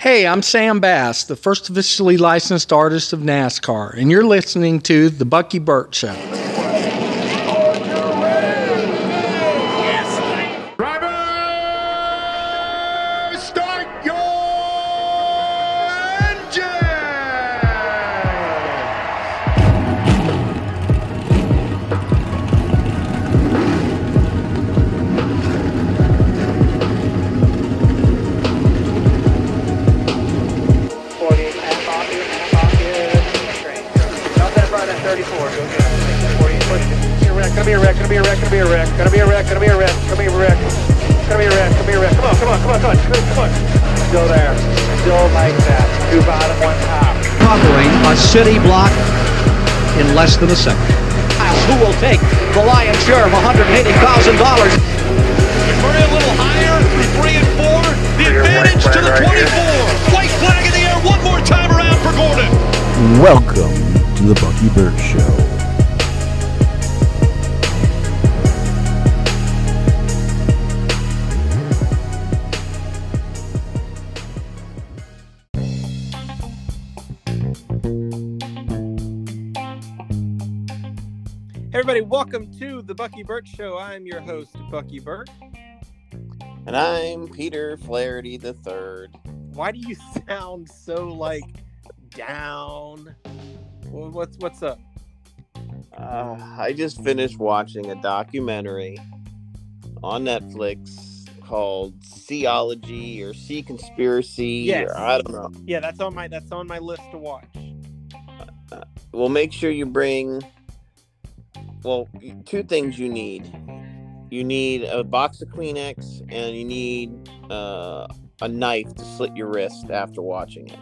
Hey, I'm Sam Bass, the first officially licensed artist of NASCAR, and you're listening to The Bucky Burt Show. Than a second. Who will take the lion's share of $180,000? Bring it a little higher. Bring it forward. The advantage to the 24. White flag in the air one more time around for Gordon. Welcome to the Bucky Burt Show. Welcome to the Bucky Burt Show. I'm your host, Bucky Burt. And I'm Peter Flaherty the third. Why do you sound so like down? What's what's up? Uh, I just finished watching a documentary on Netflix called Seology or Sea Conspiracy. Yes. Or I don't know. Yeah, that's on my that's on my list to watch. Well, make sure you bring. Well, two things you need. You need a box of Kleenex and you need uh, a knife to slit your wrist after watching it.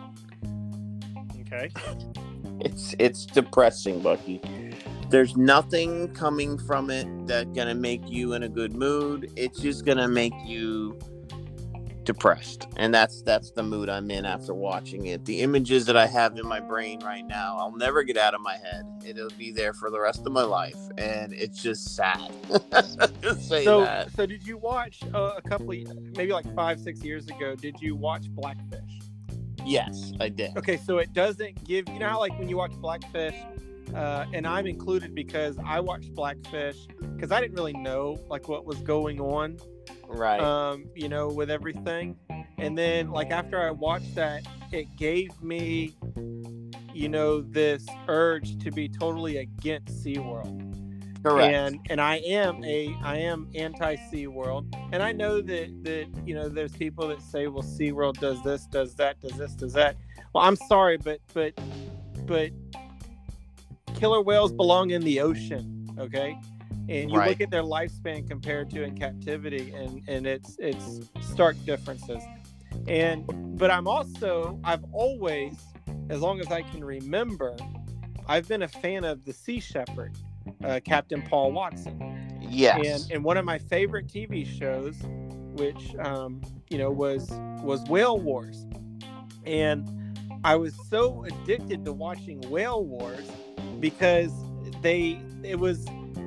Okay. It's it's depressing, Bucky. There's nothing coming from it that's gonna make you in a good mood. It's just gonna make you depressed, and that's that's the mood I'm in after watching it. The images that I have in my brain right now, I'll never get out of my head. It'll be there for the rest of my life, and it's just sad. just say So that. so did you watch uh, a couple of, maybe like five six years ago? Did you watch Blackfish? Yes, I did. Okay, so it doesn't give you know how like when you watch Blackfish, uh, and I'm included because I watched Blackfish because I didn't really know like what was going on. Right. um, you know, with everything. And then, like, after I watched that, it gave me, you know, this urge to be totally against SeaWorld. Correct. And and I am a I am anti SeaWorld. And I know that that, you know, there's people that say, well, SeaWorld does this, does that, does this, does that. Well, I'm sorry, but but but killer whales belong in the ocean, okay? And you Right. look at their lifespan compared to in captivity and and it's it's stark differences and but i'm also i've always as long as i can remember i've been a fan of the sea shepherd uh, captain paul watson yes. and and one of my favorite tv shows which um you know was was whale wars and i was so addicted to watching whale wars because they it was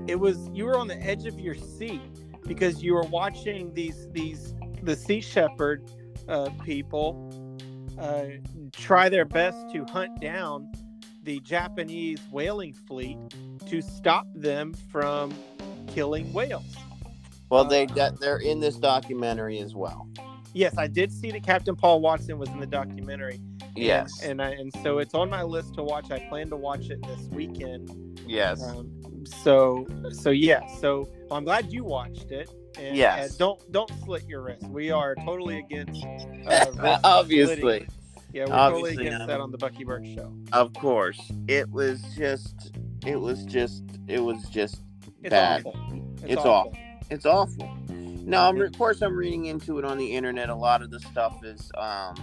it was you were on the edge of your seat because you were watching these these the sea shepherd uh, people uh, try their best to hunt down the Japanese whaling fleet to stop them from killing whales. well, they that they're in this documentary as well. Yes, I did see that Captain Paul Watson was in the documentary. and- Yes. and I, and so it's on my list to watch. I plan to watch it this weekend. yes. Um, so so yeah. So well, I'm glad you watched it. And, Yes. uh, don't don't slit your wrist. We are totally against. Uh, Obviously. slitting. Yeah, we're Obviously, totally against um, that on the Bucky Burt show. Of course, it was just, it was just, it was just It's bad. awful. It's awful. It's awful. No, I'm, of course, I'm reading into it on the internet. A lot of the stuff is, um,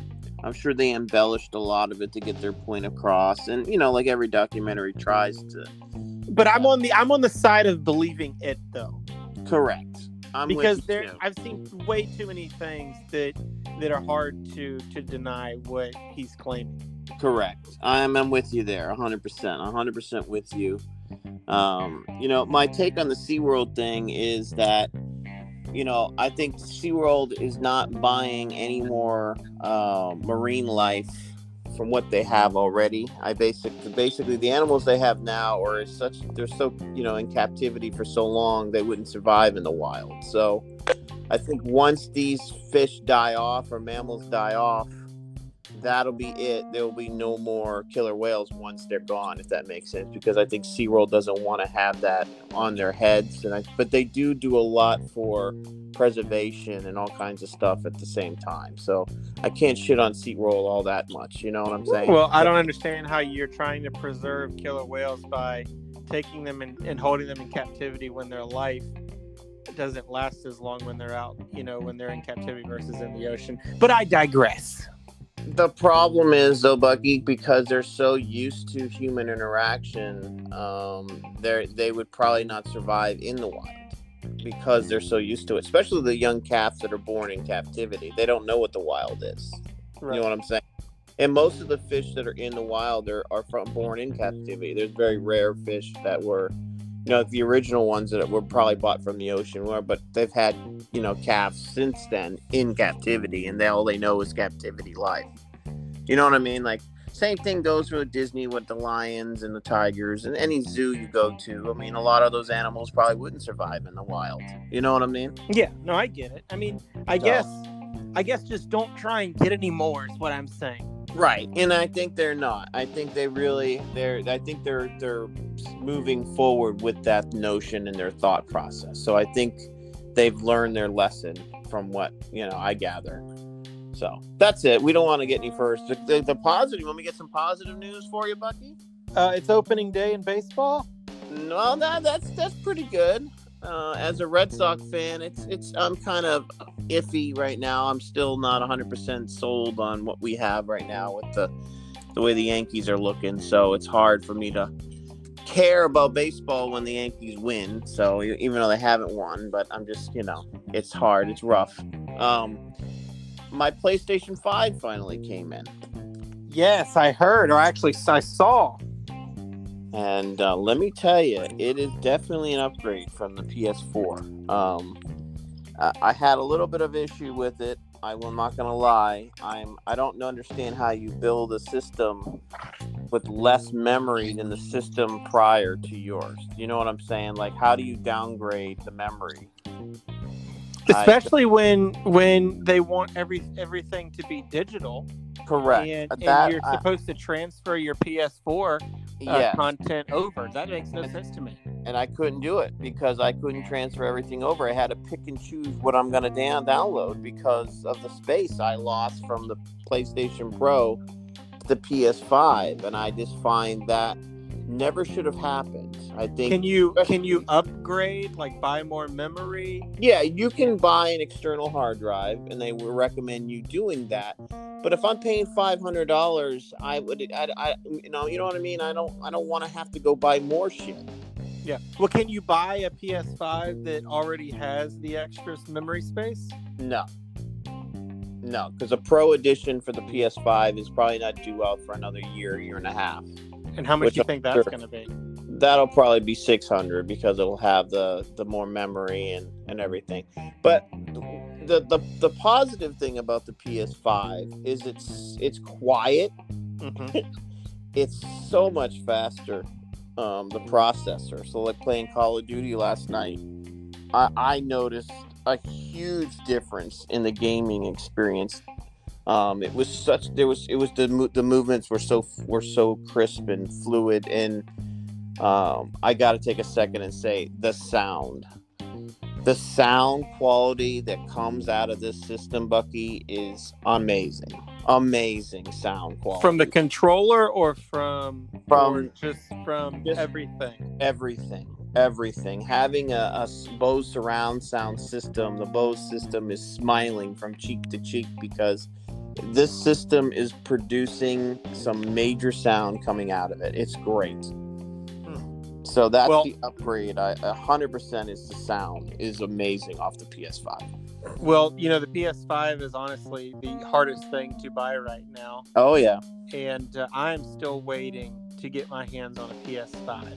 I'm sure they embellished a lot of it to get their point across, and you know, like every documentary tries to. But I'm on the I'm on the side of believing it though, Correct. I'm because there too. I've seen way too many things that that are hard to to deny what he's claiming. Correct. I'm, I'm with you there, 100%. 100% with you. Um, you know, my take on the SeaWorld thing is that you know, I think SeaWorld is not buying any more uh, marine life from what they have already. I basically basically the animals they have now are such they're so you know in captivity for so long they wouldn't survive in the wild. So I think once these fish die off or mammals die off, that'll be it. There will be no more killer whales once they're gone, if that makes sense. Because I think SeaWorld doesn't want to have that on their heads, and I, but they do do a lot for preservation and all kinds of stuff at the same time. So I can't shit on SeaWorld all that much. You know what I'm saying? Well, I don't understand how you're trying to preserve killer whales by taking them and, and holding them in captivity when their life doesn't last as long when they're out, you know, when they're in captivity versus in the ocean. But I digress. The problem is though, Bucky, because they're so used to human interaction, um, they they would probably not survive in the wild because they're so used to it. Especially the young calves that are born in captivity, they don't know what the wild is. You know what I'm saying? And most of the fish that are in the wild are, are from born in captivity. There's very rare fish that were, you know, the original ones that were probably bought from the ocean were, but they've had, you know, calves since then in captivity, and they all they know is captivity life. You know what I mean? Like same thing goes for Disney with the lions and the tigers and any zoo you go to. I mean, a lot of those animals probably wouldn't survive in the wild. You know what I mean? Yeah, no, I get it. I mean, I So- guess, I guess just don't try and get any more is what I'm saying. Right, and I think they're not. I think they really they're. I think they're they're moving forward with that notion in their thought process. So I think they've learned their lesson from what you know I gather. So that's it. We don't want to get any first. The, the, the positive. Let me get some positive news for you, Bucky. Uh, it's opening day in baseball. No, that that's that's pretty good. Uh, as a Red Sox fan, it's it's I'm kind of iffy right now. I'm still not 100% sold on what we have right now with the the way the Yankees are looking. So it's hard for me to care about baseball when the Yankees win. So even though they haven't won, but I'm just you know it's hard. It's rough. Um, my PlayStation 5 finally came in. Yes, I heard, or actually I saw. And uh, let me tell you, it is definitely an upgrade from the PS4. Um, I, I had a little bit of issue with it. I will not gonna lie. I'm I don't understand how you build a system with less memory than the system prior to yours. You know what I'm saying? Like, how do you downgrade the memory? I- Especially when when they want every everything to be digital, correct. and, and That- you're I- supposed to transfer your PS4 uh, yes. content over. That makes no sense to me. and I couldn't do it because I couldn't transfer everything over. I had to pick and choose what I'm going to down download because of the space I lost from the PlayStation Pro to the PS5, and I just find that never should have happened. I think. Can you can you upgrade like buy more memory? yeah, you can buy an external hard drive, and they will recommend you doing that. But if I'm paying five hundred dollars, I would, I, I, you know, you know what I mean. I don't, I don't want to have to go buy more shit. Yeah. Well, can you buy a PS5 that already has the extra memory space? No. No, because a pro edition for the PS5 is probably not due out for another year, year and a half. And how much do you I'm think that's sure- going to be? That'll probably be 600 because it'll have the the more memory and and everything. But the the the positive thing about the PS5 is it's it's quiet. Mhm. It's so much faster. Um, the processor. So like playing Call of Duty last night, I, I noticed a huge difference in the gaming experience. Um, it was such there was it was the the movements were so were so crisp and fluid and um, I got to take a second and say the sound, the sound quality that comes out of this system, Bucky, is amazing. Amazing sound quality From the controller or from From- or just from just- everything? everything everything having a bose surround sound system the bose system is smiling from cheek to cheek because this system is producing some major sound coming out of it. It's great. So that's Well- the upgrade. I 100% is the sound is amazing off the ps5 Well, you know, the PS5 is honestly the hardest thing to buy right now, oh yeah. And uh, I'm still waiting to get my hands on a PS5.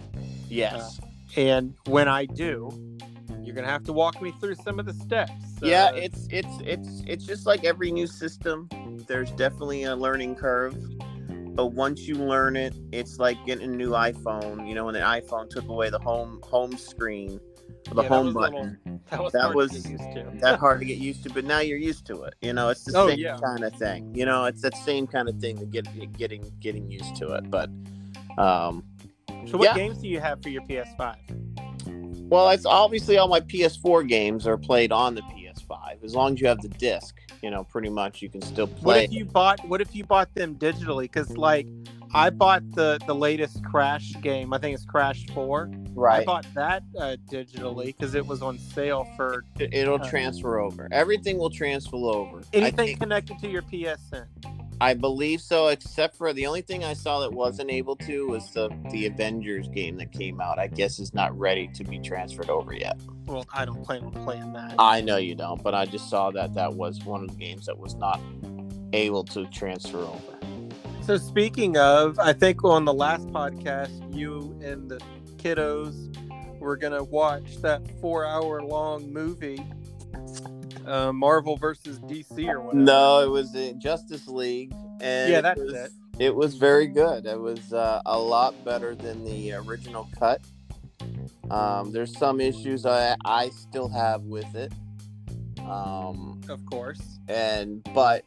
yes. And when I do, you're gonna have to walk me through some of the steps. yeah, Uh, it's it's it's it's just like every new system. There's definitely a learning curve, but once you learn it, it's like getting a new iPhone. You know, when the iPhone took away the home home screen, or the Yeah, home a button. that was that hard was- to get used to. that hard to get used to, but now you're used to it. You know, it's the Oh, same yeah. kind of thing. You know, it's that same kind of thing to get getting getting used to it. But um, So what Yeah. games do you have for your PS5? Well, it's obviously all my PS4 games are played on the PS5. As long as you have the disc, you know, pretty much you can still play. What if you bought what if you bought them digitally? Because like I bought the the latest Crash game. I think it's Crash Four. Right. I bought that uh, digitally because it was on sale for It- It'll Uh, transfer over. Everything will transfer over. Anything connected to your PSN. I believe so, except for the only thing I saw that mm-hmm. wasn't able to was the the Avengers game that came out. I guess is not ready to be transferred over yet. Well, I don't plan on playing that. I know you don't, but I just saw that that was one of the games that was not able to transfer over. So speaking of, I think on the last podcast, you and the kiddos were gonna watch that four-hour-long movie, uh, Marvel versus DC or whatever. No, it was Justice League, and Yeah, it that's was, it. It was very good. It was uh, a lot better than the original cut. Um, there's some issues I I still have with it. Um, Of course. and but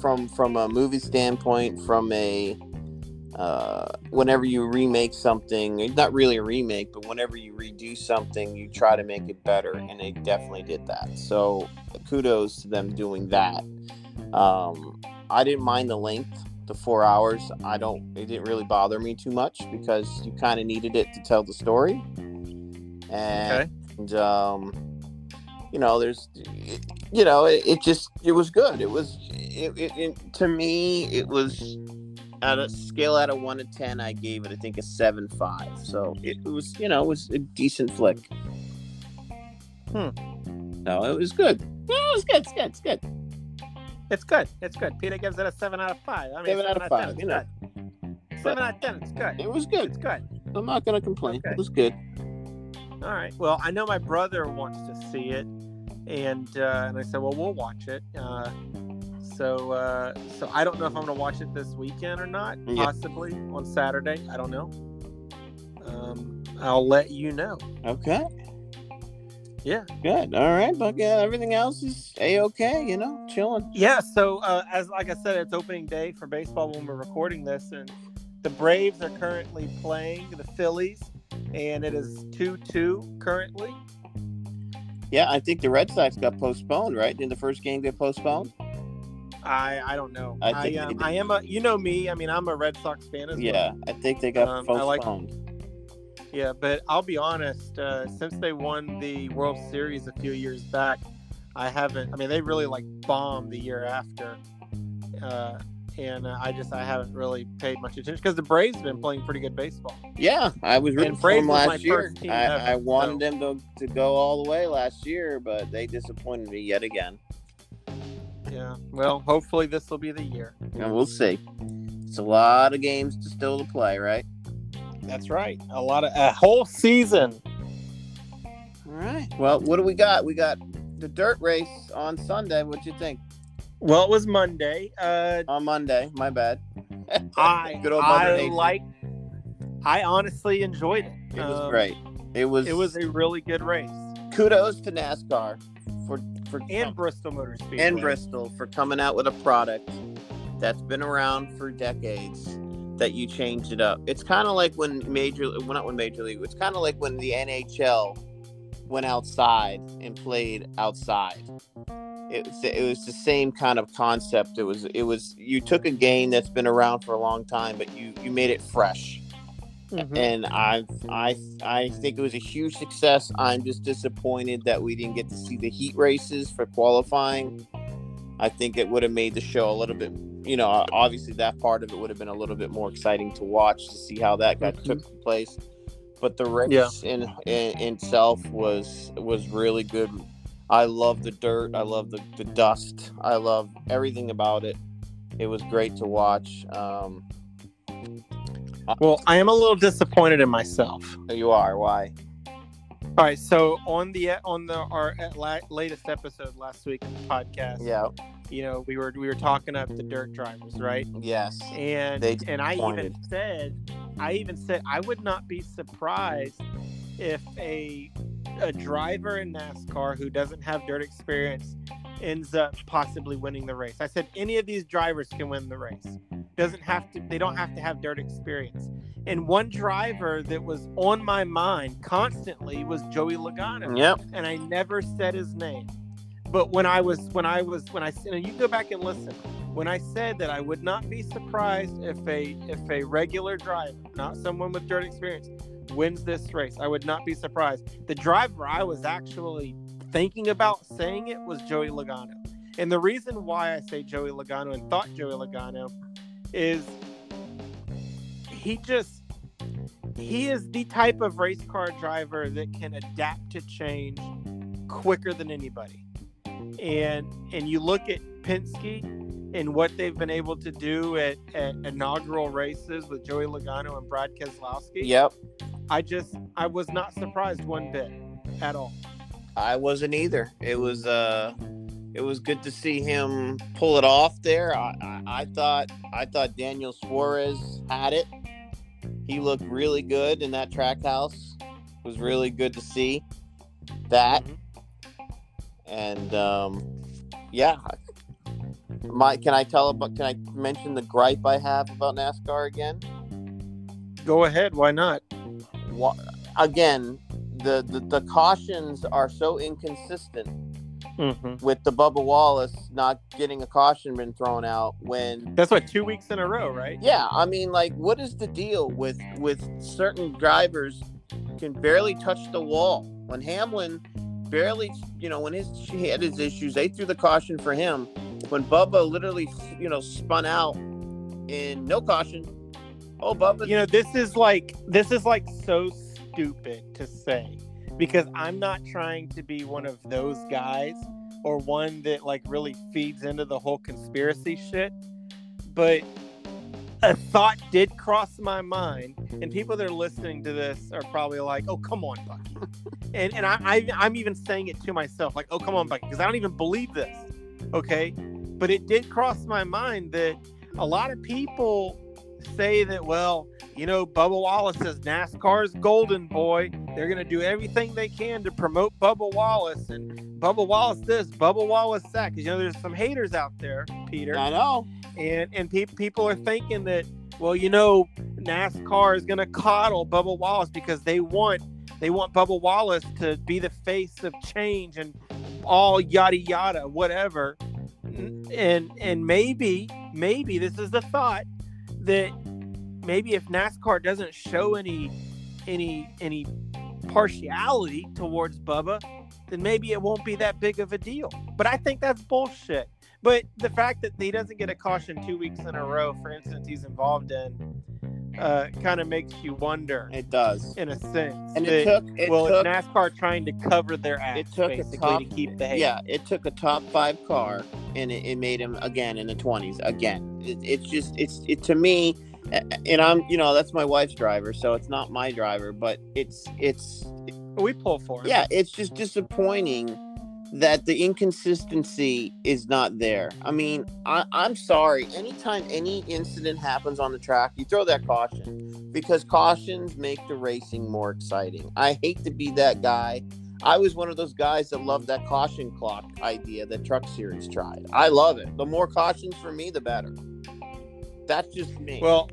from from a movie standpoint from a uh, whenever you remake something it's not really a remake but whenever you redo something you try to make it better and they definitely did that. So kudos to them doing that. Um, i didn't mind the length the four hours. I don't it didn't really bother me too much because you kind of needed it to tell the story. And and um, you know, there's, you know, it, it just it was good. It was, it, it, it to me, it was at a scale out of one to ten. I gave it, I think, a seven five. So it, was, you know, it was a decent flick. Hmm. No, it was good. No, it was good. It's good. It's good. It's good. It's good. Peter gives it a seven out of five. I mean, Seven out of five, It's you know. good. Seven out of ten. It's good. It was good. It's good. I'm not gonna complain. Okay. It was good. All right. Well, I know my brother wants to see it, and uh, and I said, well, we'll watch it. Uh, so uh, so I don't know if I'm going to watch it this weekend or not. Yeah. Possibly on Saturday. I don't know. Um, I'll let you know. Okay. Yeah. Good. All right, but yeah, everything else is a okay. You know, chilling. Yeah. So uh, as like I said, it's opening day for baseball when we're recording this, and the Braves are currently playing the Phillies, and it is two-two currently. Yeah, I think the Red Sox got postponed. Right? In the first game get postponed? I I don't know. I I, think um, I am a you know me. I mean, I'm a Red Sox fan as well. Yeah, I think they got Um, I like- postponed. Yeah, but I'll be honest. Uh, since they won the World Series a few years back, I haven't. I mean, they really like bombed the year after, uh, and uh, I just I haven't really paid much attention because the Braves have been playing pretty good baseball. Yeah, I was rooting And for Braves them last year. I, ever, I wanted so- them to, to go all the way last year, but they disappointed me yet again. Yeah. Well, hopefully this will be the year. And we'll see. It's a lot of games to still to play, right? That's right. A lot of a whole season. All right. Well, what do we got? We got the dirt race on Sunday. What'd you think? Well, it was Monday. Uh, On Monday. My bad. I Good old Mother I Nature. like. I honestly enjoyed it. It was Um, great. It was. It was a really good race. kudos to NASCAR for And Bristol Motor Speedway. and Bristol for coming out with a product that's been around for decades that you changed it up. It's kind of like when Major, well, not when Major League, it's kind of like when the NHL went outside and played outside. It was, it was the same kind of concept. It was it was you took a game that's been around for a long time, but you you made it fresh Mhm. and I I I think it was a huge success. I'm just disappointed that we didn't get to see the heat races for qualifying. I think it would have made the show a little bit, you know, obviously that part of it would have been a little bit more exciting to watch to see how that got Mhm. took place. But the race Yeah. in, in in itself was was really good. I love the dirt. I love the, the dust. I love everything about it. It was great to watch. Um, Well, I am a little disappointed in myself. Oh, you are why? All right, so on the on the our uh, latest episode last week of the podcast, Yeah. you know, we were we were talking up the dirt drivers, right? Yes. And They and I even said I even said I would not be surprised if a a driver in NASCAR who doesn't have dirt experience ends up possibly winning the race. I said any of these drivers can win the race. Doesn't have to they don't have to have dirt experience. And one driver that was on my mind constantly was Joey Logano Yep. and I never said his name. But when I was when I was when I and you go back and listen, when I said that I would not be surprised if a if a regular driver, not someone with dirt experience, wins this race, I would not be surprised. The driver I was actually thinking about saying it was Joey Logano. And the reason why I say Joey Logano and thought Joey Logano is he just he is the type of race car driver that can adapt to change quicker than anybody. And and you look at Penske and what they've been able to do at, at inaugural races with Joey Logano and Brad Keselowski. Yep. I just I was not surprised one bit at all. I wasn't either. It was uh it was good to see him pull it off there. I, I, I thought I thought Daniel Suarez had it. He looked really good in that Trackhouse. It was really good to see that. And um yeah. My can I tell about can I mention the gripe I have about NASCAR again? Go ahead, why not? Wha- again, the, the the cautions are so inconsistent Mm-hmm. with the Bubba Wallace not getting a caution been thrown out when That's what two weeks in a row, right? yeah I mean like what is the deal with with certain drivers can barely touch the wall when Hamlin barely you know when his he had his issues they threw the caution for him when Bubba literally you know spun out in no caution oh Bubba You know, this is like this is like so stupid to say because I'm not trying to be one of those guys or one that like really feeds into the whole conspiracy shit. But a thought did cross my mind, and people that are listening to this are probably like, "Oh, come on, Bucky," and and I, I I'm even saying it to myself, like, "Oh, come on, Bucky," because I don't even believe this. Okay, but it did cross my mind that a lot of people say that, well, you know, Bubba Wallace is NASCAR's golden boy. They're going to do everything they can to promote Bubba Wallace and Bubba Wallace this, Bubba Wallace that. Because, you know, there's some haters out there, Peter. I know And, and pe- people are thinking that, well, you know, NASCAR is going to coddle Bubba Wallace because they want they want Bubba Wallace to be the face of change and all yada yada, whatever. And and maybe maybe this is the thought that maybe if NASCAR doesn't show any any any partiality towards Bubba, then maybe it won't be that big of a deal. But I think that's bullshit. But the fact that he doesn't get a caution two weeks in a row, for instance, he's involved in, uh, kind of makes you wonder, it does in a sense. and it that, took it well, took NASCAR trying to cover their ass, it took basically, top to keep the hate. yeah it took a top five car and it, it made him again in the 20s again it, it's just it's it to me and i'm you know that's my wife's driver so it's not my driver but it's it's we pull for him. yeah it's just disappointing that the inconsistency is not there i mean I, i'm sorry anytime any incident happens on the track you throw that caution because cautions make the racing more exciting i hate to be that guy I was one of those guys that loved that caution clock idea that Truck Series tried. I love it. The more cautions for me, the better. That's just me. Well,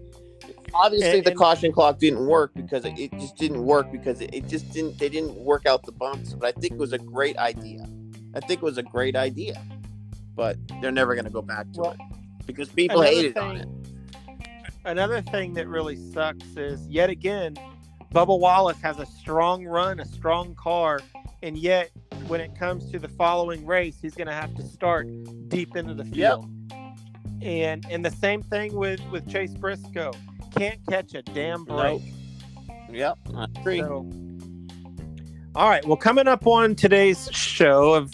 obviously, and- the and- caution clock didn't work because it, it just didn't work because it, it just didn't. They didn't work out the bumps. But I think it was a great idea. I think it was a great idea. But they're never going to go back to Well, it because people hated on it. Another thing that really sucks is yet again, Bubba Wallace has a strong run, a strong car, and yet when it comes to the following race, he's going to have to start deep into the field. Yep. And and the same thing with with Chase Briscoe, can't catch a damn break. Yep, I agree. So, all right. Well, coming up on today's show of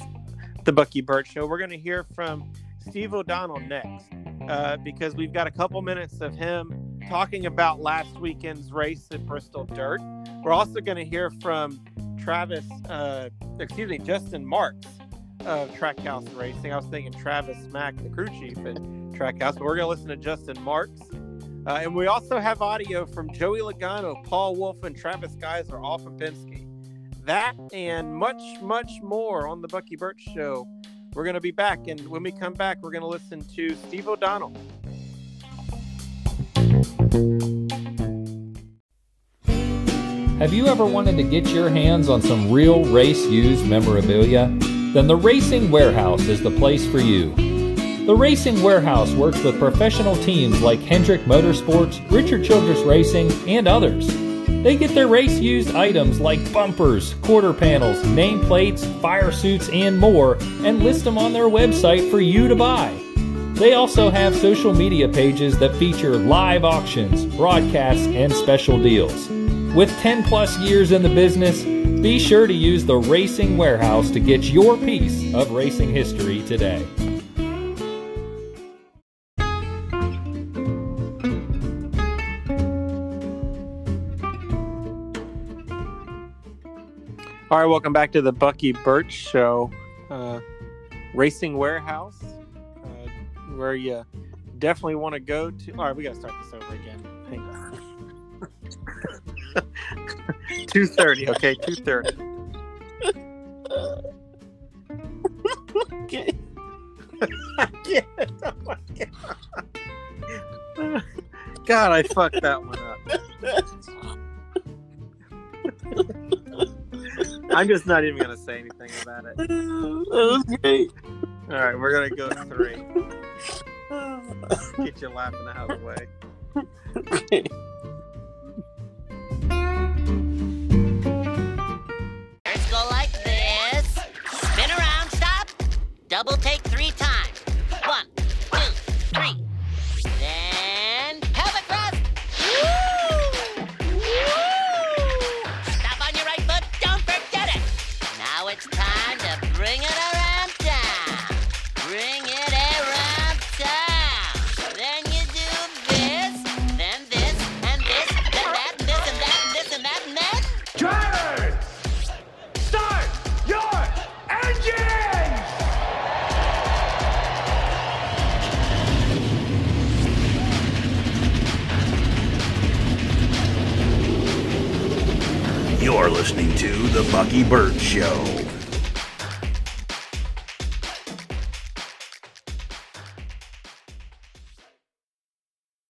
the Bucky Burt Show, we're going to hear from Steve O'Donnell next uh, because we've got a couple minutes of him talking about last weekend's race at Bristol Dirt. We're also going to hear from Travis, uh, excuse me, Justin Marks of Trackhouse Racing. I was thinking Travis Mack, the crew chief at Trackhouse, but we're going to listen to Justin Marks. Uh, and we also have audio from Joey Logano, Paul Wolfe, and Travis Geisler off of Penske. That and much, much more on the Bucky Burt Show. We're going to be back, and when we come back, we're going to listen to Steve O'Donnell. Have you ever wanted to get your hands on some real race used memorabilia? Then the Racing Warehouse is the place for you. The Racing Warehouse works with professional teams like Hendrick Motorsports, Richard Childress Racing, and others. They get their race used items like bumpers, quarter panels, nameplates, fire suits, and more and list them on their website for you to buy. They also have social media pages that feature live auctions, broadcasts, and special deals. With 10 plus years in the business, be sure to use the Racing Warehouse to get your piece of racing history today. All right, welcome back to the Bucky Burt Show, uh, Racing Warehouse, uh, where you definitely want to go to. All right, we got to start this over again. Hang on. two thirty, okay, two thirty. Okay. I can't. Oh my god. God, I fucked that one up. I'm just not even gonna say anything about it. that was great. All right, we're gonna go three. Get you laughing out of the way. Okay. Let's go like this. Spin around, stop. Double take three times. The Bucky Burt Show.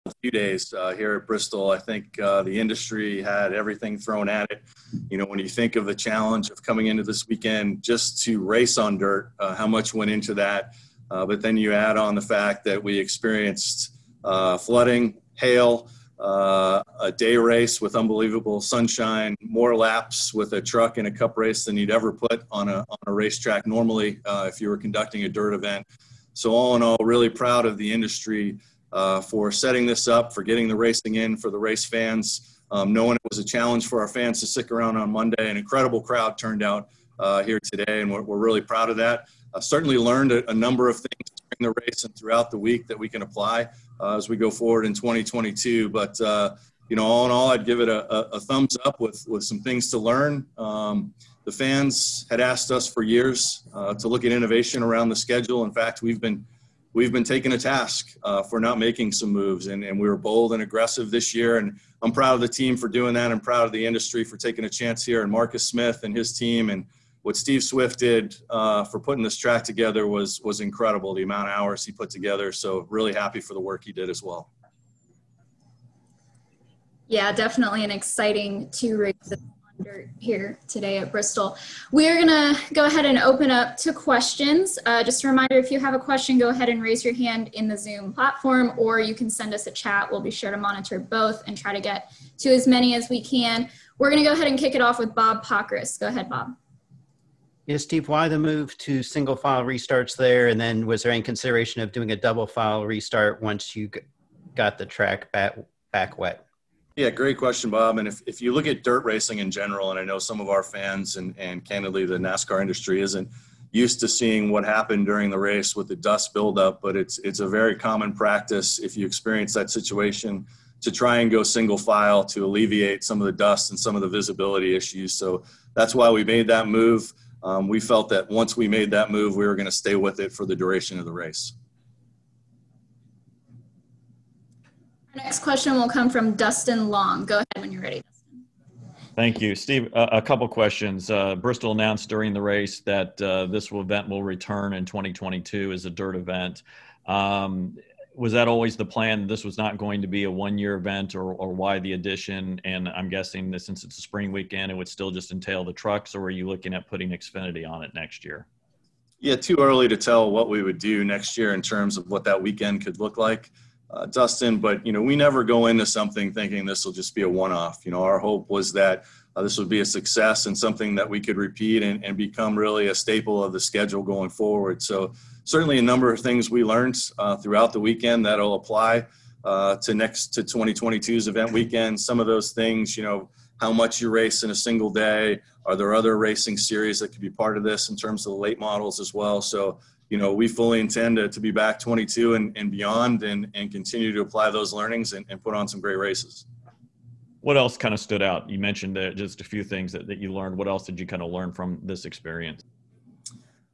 A few days uh, here at Bristol. I think uh, the industry had everything thrown at it. You know, when you think of the challenge of coming into this weekend just to race on dirt, uh, how much went into that. Uh, but then you add on the fact that we experienced uh, flooding, hail, uh, a day race with unbelievable sunshine, more laps with a truck in a cup race than you'd ever put on a, on a racetrack normally if you were conducting a dirt event. So, all in all, really proud of the industry uh, for setting this up, for getting the racing in for the race fans, um, knowing it was a challenge for our fans to stick around on Monday. An incredible crowd turned out uh, here today, and we're, we're, really proud of that. Uh, certainly learned a, a, number of things during the race and throughout the week that we can apply uh, as we go forward in 2022. But uh, you know, all in all, I'd give it a, a, a, thumbs up with with some things to learn. Um, the fans had asked us for years uh, to look at innovation around the schedule. In fact, we've been we've been taking a task uh, for not making some moves, and, and we were bold and aggressive this year. And I'm proud of the team for doing that. I'm proud of the industry for taking a chance here. And Marcus Smith and his team, and what Steve Swift did uh, for putting this track together was was incredible. The amount of hours he put together. So really happy for the work he did as well. Yeah, definitely an exciting two races here today at Bristol. We are going to go ahead and open up to questions. Uh, just a reminder, if you have a question, go ahead and raise your hand in the Zoom platform, or you can send us a chat. We'll be sure to monitor both and try to get to as many as we can. We're going to go ahead and kick it off with Bob Pockrass. Go ahead, Bob. Yes, Steve, why the move to single file restarts there? And then was there any consideration of doing a double file restart once you got the track back, back wet? Yeah, great question, Bob. And if, if you look at dirt racing in general, and I know some of our fans and, and candidly the NASCAR industry isn't used to seeing what happened during the race with the dust buildup, but it's it's a very common practice if you experience that situation to try and go single file to alleviate some of the dust and some of the visibility issues. So that's why we made that move. Um, we felt that once we made that move, we were going to stay with it for the duration of the race. Our next question will come from Dustin Long. Go ahead when you're ready. Thank you, Steve. Uh, a couple questions. Uh, Bristol announced during the race that uh, this event will return in 2022 as a dirt event. Um, was that always the plan? This was not going to be a one-year event, or, or why the addition? And I'm guessing that since it's a spring weekend, it would still just entail the trucks, or are you looking at putting Xfinity on it next year? Yeah, too early to tell what we would do next year in terms of what that weekend could look like uh, Dustin, but you know we never go into something thinking this will just be a one-off. You know, our hope was that uh, this would be a success and something that we could repeat and, and, become really a staple of the schedule going forward. So certainly a number of things we learned uh, throughout the weekend that'll apply uh, to next to 2022's event weekend. Some of those things, you know, how much you race in a single day. Are there other racing series that could be part of this in terms of the late models as well? So you know, we fully intend to, to be back 22 and, and beyond and, and continue to apply those learnings and, and put on some great races. What else kind of stood out? You mentioned uh, just a few things that, that you learned. What else did you kind of learn from this experience?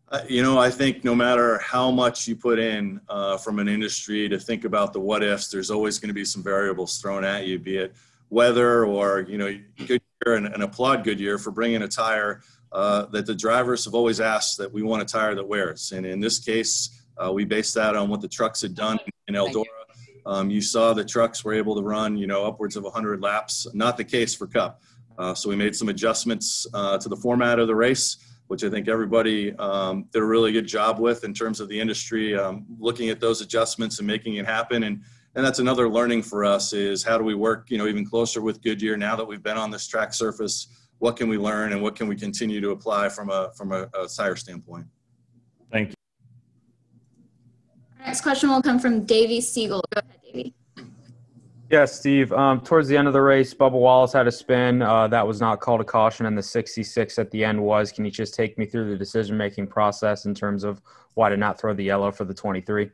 Uh, you know, I think no matter how much you put in uh, from an industry to think about the what ifs, there's always going to be some variables thrown at you, be it weather or, you know, Goodyear and, and applaud Goodyear for bringing a tire uh, that the drivers have always asked that we want a tire that wears. And in this case, uh, we based that on what the trucks had done in Eldora. Um, you saw the trucks were able to run, you know, upwards of 100 laps. Not the case for Cup. Uh, so we made some adjustments uh, to the format of the race, which I think everybody um, did a really good job with in terms of the industry, um, looking at those adjustments and making it happen. And and that's another learning for us is how do we work, you know, even closer with Goodyear now that we've been on this track surface what can we learn and what can we continue to apply from a from a, a sire standpoint. Thank you. Our next question will come from Davey Segal. Go ahead, Davey. Yeah, Steve. Um, towards the end of the race, Bubba Wallace had a spin. Uh, that was not called a caution, and the 66 at the end was. Can you just take me through the decision making process in terms of why to not throw the yellow for the 23?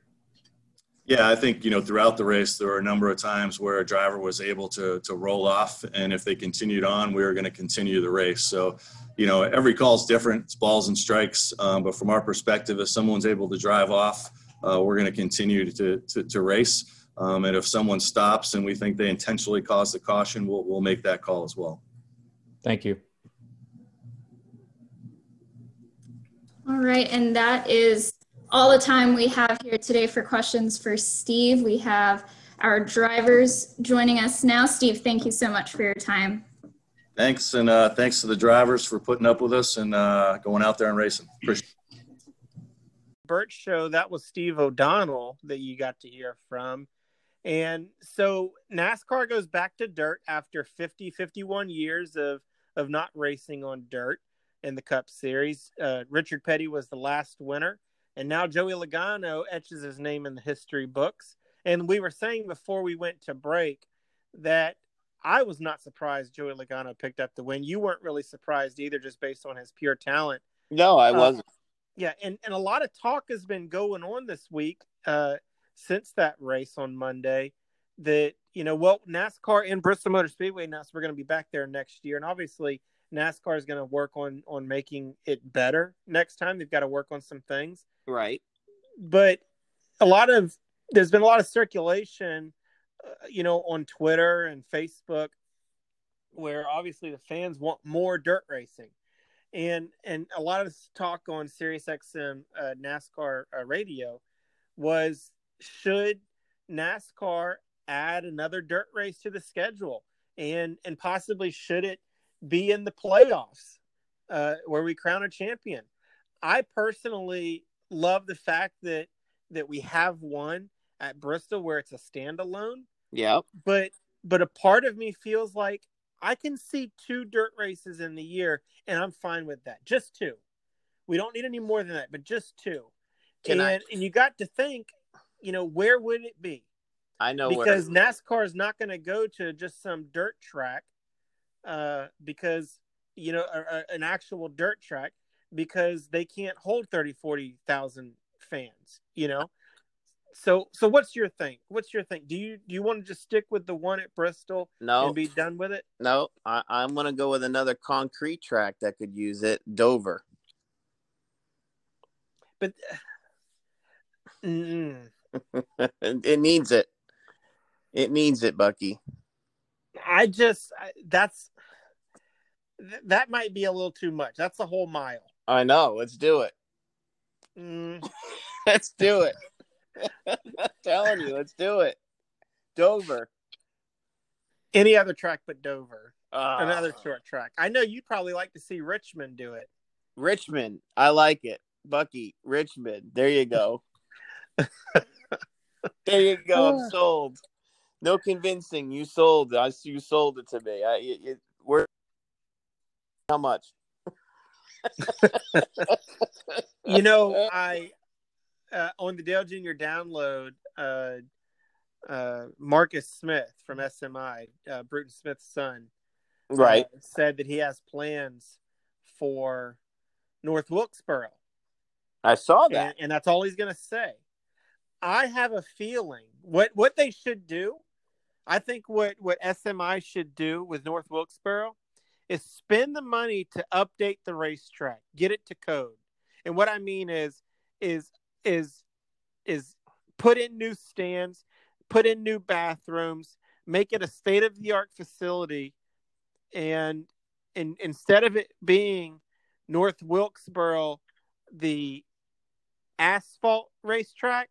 Yeah, I think you know throughout the race there were a number of times where a driver was able to to roll off, and if they continued on, we were going to continue the race. So, you know, every call is different. It's balls and strikes, um, but from our perspective, if someone's able to drive off, uh, we're going to continue to to, to race. Um, and if someone stops and we think they intentionally caused the caution, we'll we'll make that call as well. Thank you. All right, and that is all the time we have here today for questions for Steve. We have our drivers joining us now. Steve, thank you so much for your time. Thanks, and uh, thanks to the drivers for putting up with us and uh, going out there and racing. Appreciate Burt show, that was Steve O'Donnell that you got to hear from. And so NASCAR goes back to dirt after 50, 51 years of, of not racing on dirt in the Cup Series. Uh, Richard Petty was the last winner. And now Joey Logano etches his name in the history books. And we were saying before we went to break that I was not surprised Joey Logano picked up the win. You weren't really surprised either, just based on his pure talent. No, I uh, wasn't. Yeah, and, and a lot of talk has been going on this week uh, since that race on Monday that, you know, well, NASCAR and Bristol Motor Speedway now, so we're going to be back there next year. And obviously, NASCAR is going to work on on making it better next time. They've got to work on some things. Right. But a lot of there's been a lot of circulation, uh, you know, on Twitter and Facebook, where obviously the fans want more dirt racing, and and a lot of talk on SiriusXM uh, NASCAR uh, radio was should NASCAR add another dirt race to the schedule, and and possibly should it be in the playoffs uh, where we crown a champion? I personally love the fact that that we have one at Bristol where it's a standalone. Yeah. But but a part of me feels like I can see two dirt races in the year and I'm fine with that. Just two. We don't need any more than that, but just two. Can and I... and you got to think, you know, where would it be? I know because where... NASCAR is not going to go to just some dirt track, uh, because you know, a, a, an actual dirt track because they can't hold 30, 40,000 fans, you know? So so what's your thing? What's your thing? Do you do you want to just stick with the one at Bristol No. and be done with it? No, I, I'm gonna go with another concrete track that could use it. Dover. But mm, it needs it. It needs it, Bucky. I just that's that might be a little too much. That's a whole mile. I know. Let's do it. Mm, Let's do it. I'm telling you, let's do it. Dover. any other track but Dover. Ah. Another short track. I know you'd probably like to see Richmond do it. Richmond. I like it. Bucky, Richmond. There you go. there you go. I'm sold. No convincing. You sold. I you sold it to me. I it, it, we're how much? You know, I uh, on the Dale Jr. download, uh, uh, Marcus Smith from SMI, uh, Bruton Smith's son, uh, Right. said that he has plans for North Wilkesboro. I saw that. and, and that's all he's going to say. I have a feeling what what they should do. I think what what SMI should do with North Wilkesboro is spend the money to update the racetrack, get it to code. And what I mean is is is is put in new stands, put in new bathrooms, make it a state of the art facility, and and instead of it being North Wilkesboro, the asphalt racetrack,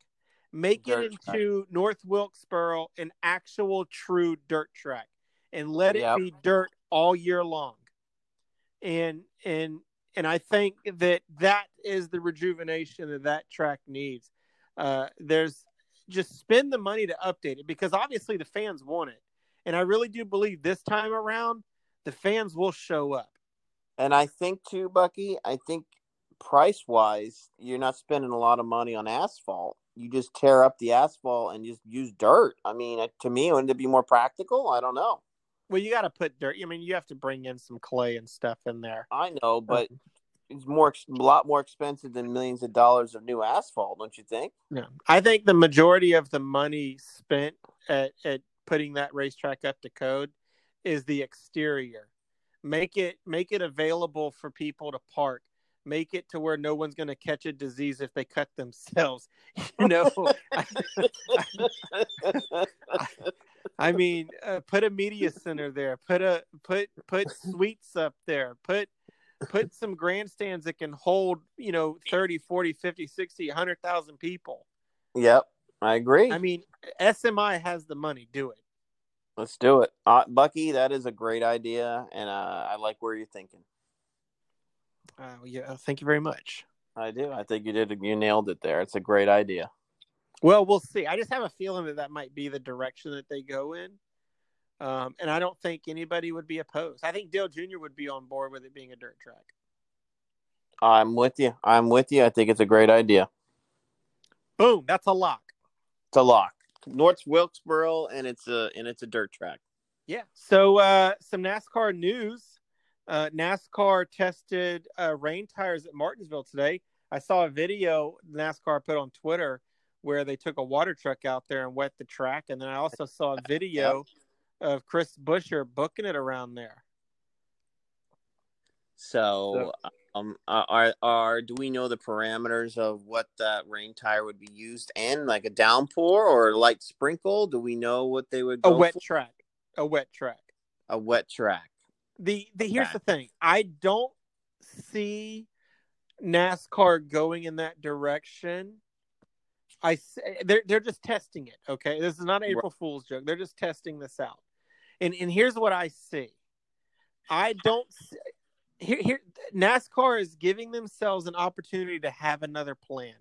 make Dirt it track. into North Wilkesboro an actual true dirt track and let it Yep. be dirt all year long. And and and I think that that is the rejuvenation that that track needs. Uh, there's just spend the money to update it because obviously the fans want it, and I really do believe this time around the fans will show up. And I think too, Bucky, I think price wise, you're not spending a lot of money on asphalt. You just tear up the asphalt and just use dirt. I mean, to me, wouldn't it be more practical? I don't know. Well, you got to put dirt. I mean, you have to bring in some clay and stuff in there. I know, but it's more a lot more expensive than millions of dollars of new asphalt, don't you think? Yeah, I think the majority of the money spent at, at putting that racetrack up to code is the exterior. Make it make it available for people to park. Make it to where no one's going to catch a disease if they cut themselves. You know, I mean, uh, put a media center there. Put a put put suites up there. Put put some grandstands that can hold, you know, 30, 40, 50, 60, 100,000 people. Yep, I agree. I mean, SMI has the money. Do it. Let's do it, uh, Bucky. That is a great idea, and uh, I like where you're thinking. Uh, yeah, thank you very much. I do. I think you did. You nailed it there. It's a great idea. Well, we'll see. I just have a feeling that that might be the direction that they go in. Um, and I don't think anybody would be opposed. I think Dale Jr. would be on board with it being a dirt track. I'm with you. I'm with you. I think it's a great idea. Boom, that's a lock. It's a lock. North Wilkesboro, and it's a and it's a dirt track. Yeah. So uh, some NASCAR news. Uh, NASCAR tested uh, rain tires at Martinsville today. I saw a video NASCAR put on Twitter where they took a water truck out there and wet the track, and then I also saw a video of Chris Buescher booking it around there. So, um, are are do we know the parameters of what that rain tire would be used in, like a downpour or a light sprinkle? Do we know what they would A wet for? track. A wet track. A wet track. The the here's Okay. the thing. I don't see NASCAR going in that direction. I say, they're they're just testing it. Okay, this is not an April Fool's joke. They're just testing this out. And and here's what I see. I don't here here NASCAR is giving themselves an opportunity to have another plan.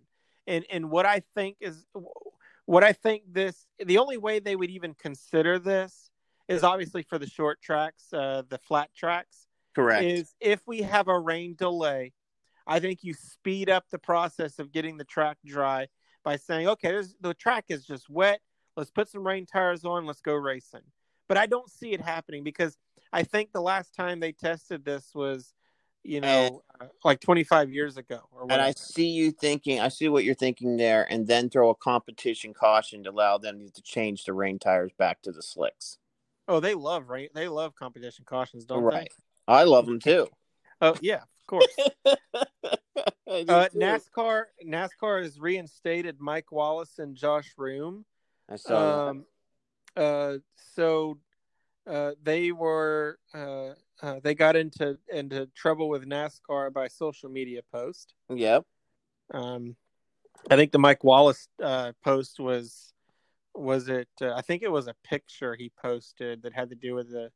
And and what I think is what I think this the only way they would even consider this is obviously for the short tracks, uh, the flat tracks. Correct. Is if we have a rain delay, I think you speed up the process of getting the track dry by saying, okay, there's, the track is just wet. Let's put some rain tires on. Let's go racing. But I don't see it happening because I think the last time they tested this was you know, uh, like 25 years ago or And. I see you thinking, I see what you're thinking there, and then throw a competition caution to allow them to change the rain tires back to the slicks. Oh, they love right. They love competition cautions, don't they? right. I love them too. Oh yeah, of course. Uh. NASCAR NASCAR has reinstated Mike Wallace and Josh Reaume. I saw Um, uh, so uh, they were uh, uh, they got into into trouble with NASCAR by social media post. that. Yep. Um, I think the Mike Wallace uh, post was was it? Uh, I think it was a picture he posted that had to do with the.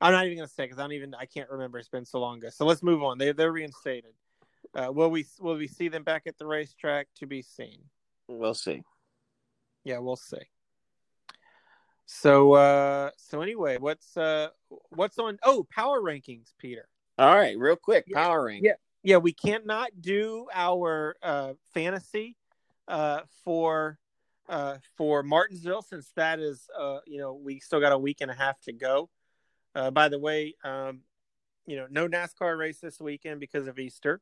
I'm not even gonna say because I don't even I can't remember. It's been so long ago. So let's move on. They they're reinstated. Uh, will we will we see them back at the racetrack to be seen? We'll see. Yeah, we'll see. So uh so anyway, what's uh what's on oh power rankings, Peter. All right, real quick, power rank. Yeah. Yeah, we cannot do our uh fantasy uh for uh for Martinsville since that is uh you know, we still got a week and a half to go. Uh by the way, um you know, no NASCAR race this weekend because of Easter.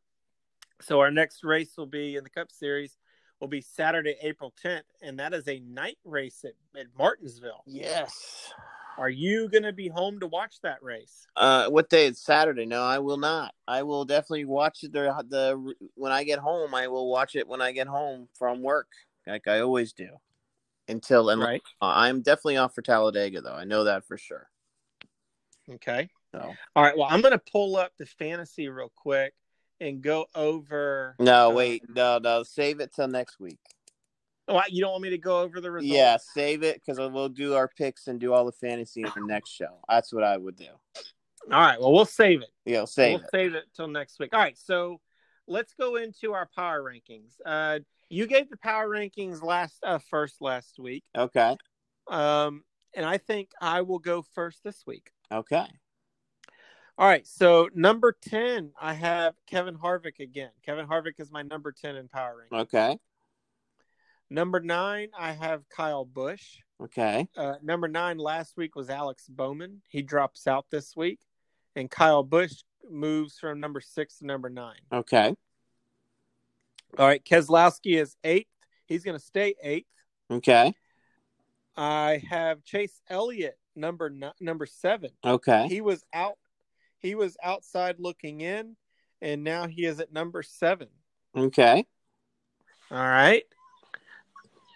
So our next race will be in the Cup Series will be Saturday, April 10th, and that is a night race at, at Martinsville. Yes. Are you going to be home to watch that race? Uh, what day? It's Saturday. No, I will not. I will definitely watch it. The the when I get home, I will watch it when I get home from work, like I always do. Until and Right. uh, I'm definitely off for Talladega, though. I know that for sure. Okay. So All right. Well, I'm going to pull up the fantasy real quick and go over. no, wait, no, no, save it till next week. Oh, you don't want me to go over the results? Yeah, save it because we'll do our picks and do all the fantasy in the next show. That's what I would do. All right. Well, we'll save it. Yeah, save we'll it. save it till next week. All right. So let's go into our power rankings. Uh, you gave the power rankings last uh, first last week, Okay. um, and I think I will go first this week. Okay. All right, so number 10, I have Kevin Harvick again. Kevin Harvick is my number 10 in power ranking. Okay. Number 9, I have Kyle Busch. Okay. Uh, number 9 last week was Alex Bowman. He drops out this week. And Kyle Busch moves from number 6 to number 9. Okay. All right, Keselowski is 8th. He's going to stay 8th. Okay. I have Chase Elliott number number 7. Okay. He was out he was outside looking in and now he is at number 7. Okay. All right.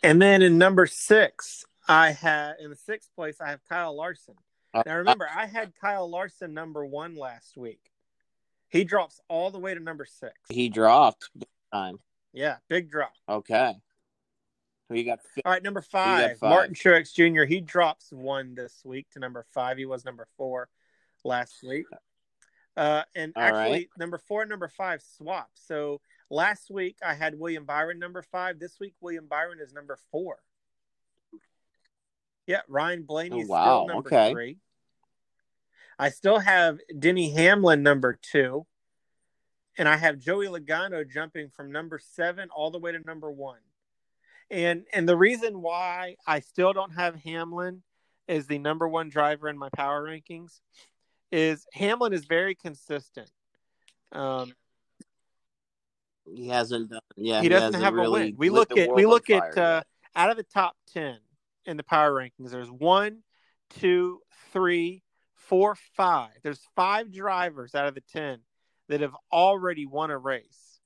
And then in number six, I had in the sixth place, I have Kyle Larson. Uh, now remember, I had Kyle Larson number one last week. He drops all the way to number six. He dropped time. Yeah, big drop. Okay. Who you got? All right, number got five, Martin Truex Jr. He drops one this week to number five. He was number four last week. Uh, and All actually, right. number four and number five swap. So last week I had William Byron number five. This week William Byron is number four. Yeah, Ryan Blaney Oh, wow, still number okay. three. I still have Denny Hamlin number two. And I have Joey Logano jumping from number seven all the way to number one. And and the reason why I still don't have Hamlin as the number one driver in my power rankings is Hamlin is very consistent. Um, He hasn't done. Yeah, he doesn't hasn't have really a win. We look at we look at uh, out of the top ten in the power rankings. There's one, two, three, four, five. There's five drivers out of the ten that have already won a race,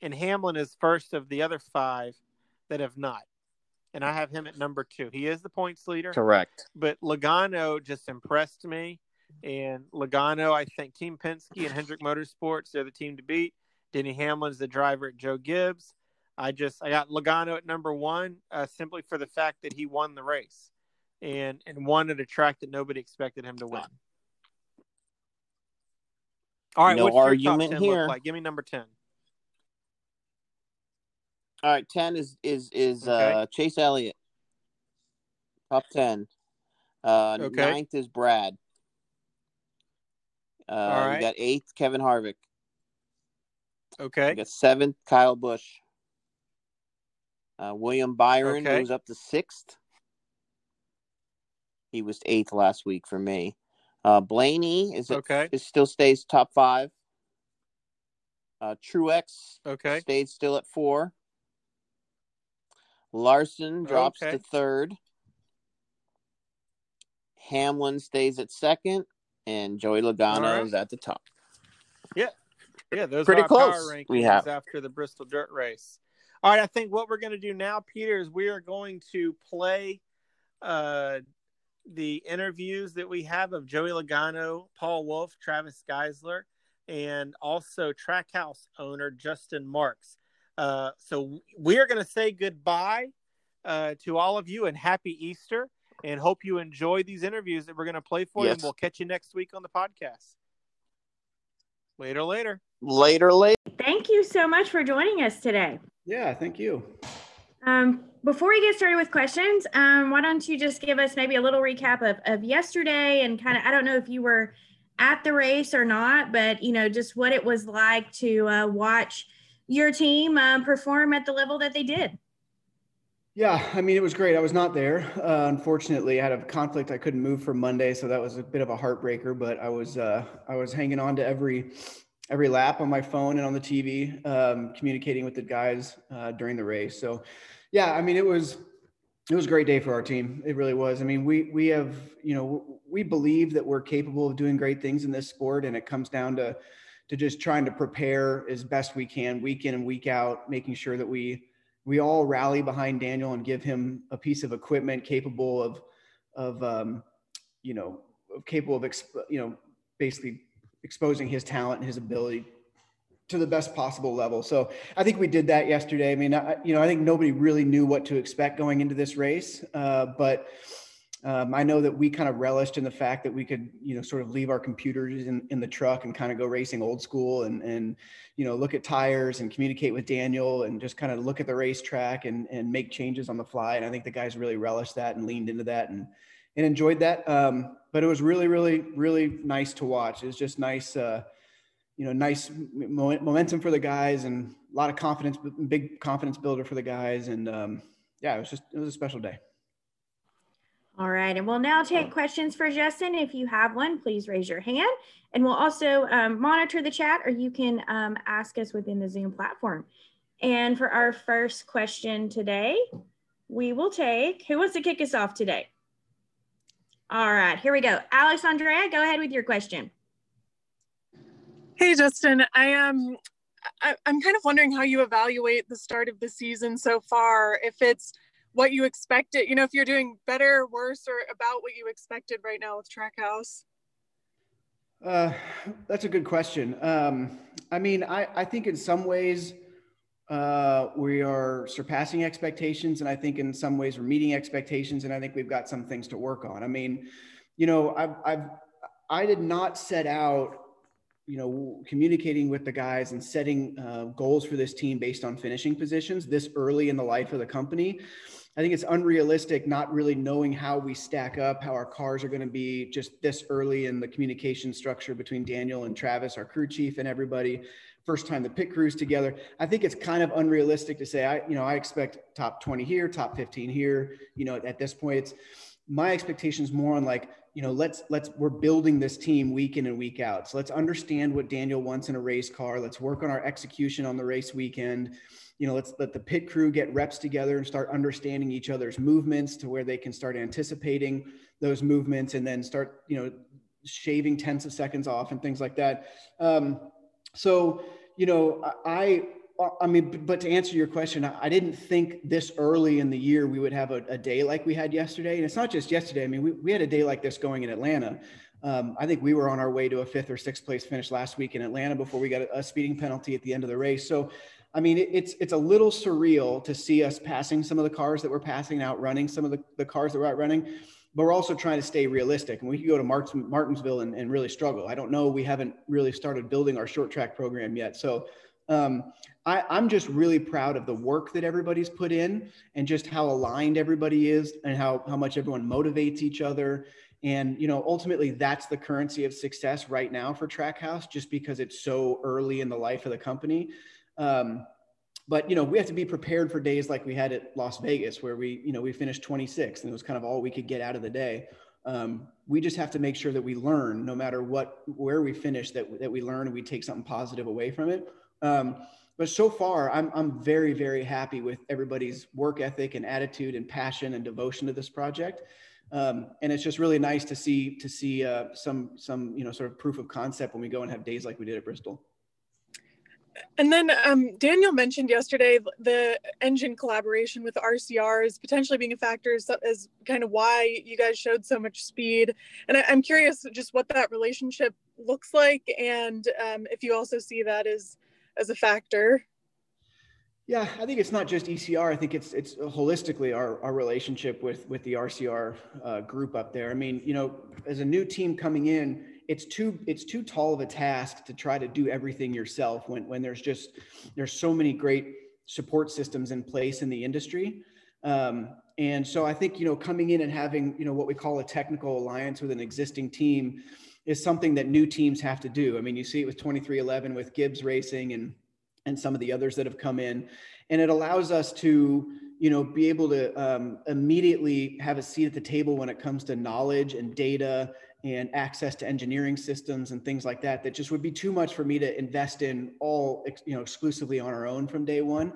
and Hamlin is first of the other five that have not. And I have him at number two. He is the points leader. Correct. But Logano just impressed me. And Logano, I think Team Penske and Hendrick Motorsports, they're the team to beat. Denny Hamlin's the driver at Joe Gibbs. I just I got Logano at number one uh, simply for the fact that he won the race and and won at a track that nobody expected him to win. All right, No what's your top argument 10 here. like? Give me number ten. All right, ten is is is Okay. uh Chase Elliott. Top ten. Uh Okay. ninth is Brad. Uh All right. we got eighth Kevin Harvick. Okay. We got seventh Kyle Busch. Uh William Byron Okay. moves up to sixth. He was eighth last week for me. Uh, Blaney is Okay. It still stays top five. Uh, Truex Okay. stayed still at four. Larson drops Okay. to third. Hamlin stays at second, and Joey Logano right. is at the top. Yeah. Yeah, those Pretty are our close, power rankings we have. after the Bristol Dirt Race. All right, I think what we're going to do now, Peter, is we are going to play uh, the interviews that we have of Joey Logano, Paul Wolfe, Travis Geisler, and also Trackhouse owner Justin Marks. Uh, so we are going to say goodbye uh, to all of you and happy Easter, and hope you enjoy these interviews that we're going to play for you. And we'll catch you next week on the podcast. Later, later. Later, later. Thank you so much for joining us today. Yeah, thank you. Um, before we get started with questions, um, why don't you just give us maybe a little recap of, of yesterday and kind of, I don't know if you were at the race or not, but, you know, just what it was like to uh, watch your team um, perform at the level that they did. Yeah, I mean, it was great. I was not there. Uh, unfortunately, I had a conflict. I couldn't move for Monday, so that was a bit of a heartbreaker. But I was uh, I was hanging on to every every lap on my phone and on the TV, um, communicating with the guys uh, during the race. So, yeah, I mean, it was it was a great day for our team. It really was. I mean, we we have you know we believe that we're capable of doing great things in this sport, and it comes down to to just trying to prepare as best we can, week in and week out, making sure that we we all rally behind Daniel and give him a piece of equipment capable of of um, you know capable of exp- you know basically exposing his talent and his ability to the best possible level. So I think we did that yesterday. I mean, I, you know, I think nobody really knew what to expect going into this race, uh, but um, I know that we kind of relished in the fact that we could, you know, sort of leave our computers in, in the truck and kind of go racing old school and, and, you know, look at tires and communicate with Daniel and just kind of look at the racetrack and, and make changes on the fly. And I think the guys really relished that and leaned into that and, and enjoyed that. Um, but it was really, really, really nice to watch. It was just nice, uh, you know, nice mo- momentum for the guys and a lot of confidence, big confidence builder for the guys. And um, yeah, it was just, it was a special day. All right, and we'll now take questions for Justin. If you have one, please raise your hand. And we'll also um, monitor the chat or you can um, ask us within the Zoom platform. And for our first question today, we will take, who wants to kick us off today? All right, here we go. Alex Andrejev, go ahead with your question. Hey, Justin. I am. I, I'm kind of wondering how you evaluate the start of the season so far. If it's what you expected, you know, if you're doing better, worse, or about what you expected right now with Trackhouse. Uh, that's a good question. Um, I mean, I, I think in some ways uh, we are surpassing expectations, and I think in some ways we're meeting expectations, and I think we've got some things to work on. I mean, you know, I've, I've I did not set out, you know, communicating with the guys and setting uh, goals for this team based on finishing positions this early in the life of the company. I think it's unrealistic not really knowing how we stack up, how our cars are going to be just this early in the communication structure between Daniel and Travis, our crew chief, and everybody. First time the pit crews together. I think it's kind of unrealistic to say, I, you know, I expect top 20 here, top 15 here. You know, at this point, it's my expectations more on like, you know, let's let's we're building this team week in and week out. So let's understand what Daniel wants in a race car. Let's work on our execution on the race weekend you know, let's let the pit crew get reps together and start understanding each other's movements to where they can start anticipating those movements and then start, you know, shaving tenths of seconds off and things like that. Um, so, you know, I, I mean, but to answer your question, I didn't think this early in the year we would have a, a day like we had yesterday. And it's not just yesterday. I mean, we, we had a day like this going in Atlanta. Um, I think we were on our way to a fifth or sixth place finish last week in Atlanta before we got a, a speeding penalty at the end of the race. So, I mean, it, it's it's a little surreal to see us passing some of the cars that we're passing, outrunning some of the, the cars that we're outrunning, but we're also trying to stay realistic. And we could go to Martins, Martinsville and, and really struggle. I don't know. We haven't really started building our short track program yet. So um, I, I'm just really proud of the work that everybody's put in and just how aligned everybody is and how, how much everyone motivates each other. And, you know, ultimately that's the currency of success right now for Trackhouse, just because it's so early in the life of the company. Um, but you know, we have to be prepared for days like we had at Las Vegas, where we, you know, we finished 26th, and it was kind of all we could get out of the day. Um, we just have to make sure that we learn no matter what where we finish that, that we learn and we take something positive away from it um, but so far I'm, I'm very very happy with everybody's work ethic and attitude and passion and devotion to this project um, and it's just really nice to see to see uh, some some you know sort of proof of concept when we go and have days like we did at bristol and then um, Daniel mentioned yesterday the engine collaboration with RCR is potentially being a factor as, as kind of why you guys showed so much speed. And I, am curious just what that relationship looks like and um, if you also see that as, as a factor. Yeah, I think it's not just ECR. I think it's it's holistically our, our relationship with with the RCR uh, group up there. I mean, you know, as a new team coming in, it's too it's too tall of a task to try to do everything yourself when when there's just there's so many great support systems in place in the industry um, and so i think you know coming in and having you know what we call a technical alliance with an existing team is something that new teams have to do. I mean you see it with 23XI with gibbs racing and and some of the others that have come in. And it allows us to you know be able to um, immediately have a seat at the table when it comes to knowledge and data and access to engineering systems and things like that that just would be too much for me to invest in all you know exclusively on our own from day one.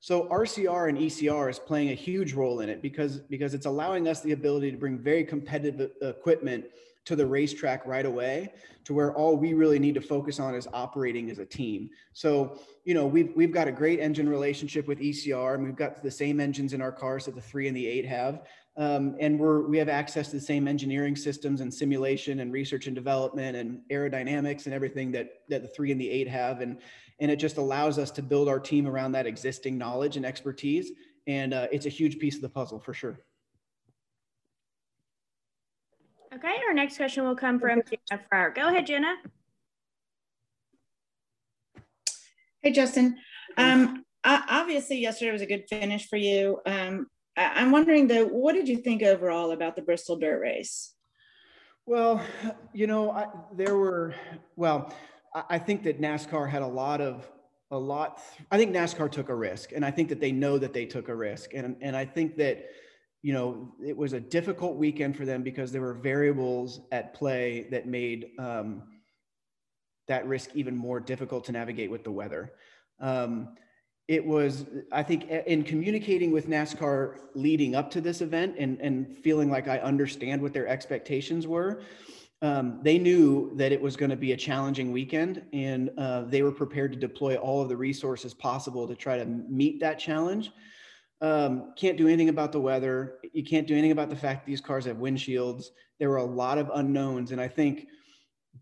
So rcr and ecr is playing a huge role in it because because it's allowing us the ability to bring very competitive equipment to the racetrack right away to where all we really need to focus on is operating as a team so you know we've, we've got a great engine relationship with ecr and we've got the same engines in our cars that the three and the eight have um, and we're, we have access to the same engineering systems and simulation and research and development and aerodynamics and everything that, that the three and the eight have. And, and it just allows us to build our team around that existing knowledge and expertise. And uh, it's a huge piece of the puzzle for sure. Okay, our next question will come from Jenna Fryer. Go ahead, Jenna. Hey, Justin. Um, obviously, yesterday was a good finish for you. Um, I'm wondering though, what did you think overall about the Bristol Dirt Race? Well, you know, I, there were, well, I think that NASCAR had a lot of, a lot, I think NASCAR took a risk and I think that they know that they took a risk. And, and I think that, you know, it was a difficult weekend for them because there were variables at play that made um, that risk even more difficult to navigate with the weather. Um, it was i think in communicating with nascar leading up to this event and, and feeling like i understand what their expectations were um, they knew that it was going to be a challenging weekend and uh, they were prepared to deploy all of the resources possible to try to meet that challenge um, can't do anything about the weather you can't do anything about the fact these cars have windshields there were a lot of unknowns and i think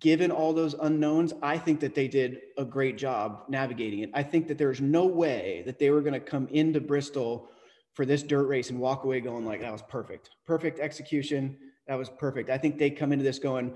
given all those unknowns, I think that they did a great job navigating it. I think that there's no way that they were going to come into Bristol for this dirt race and walk away going like that was perfect, perfect execution. That was perfect. I think they come into this going,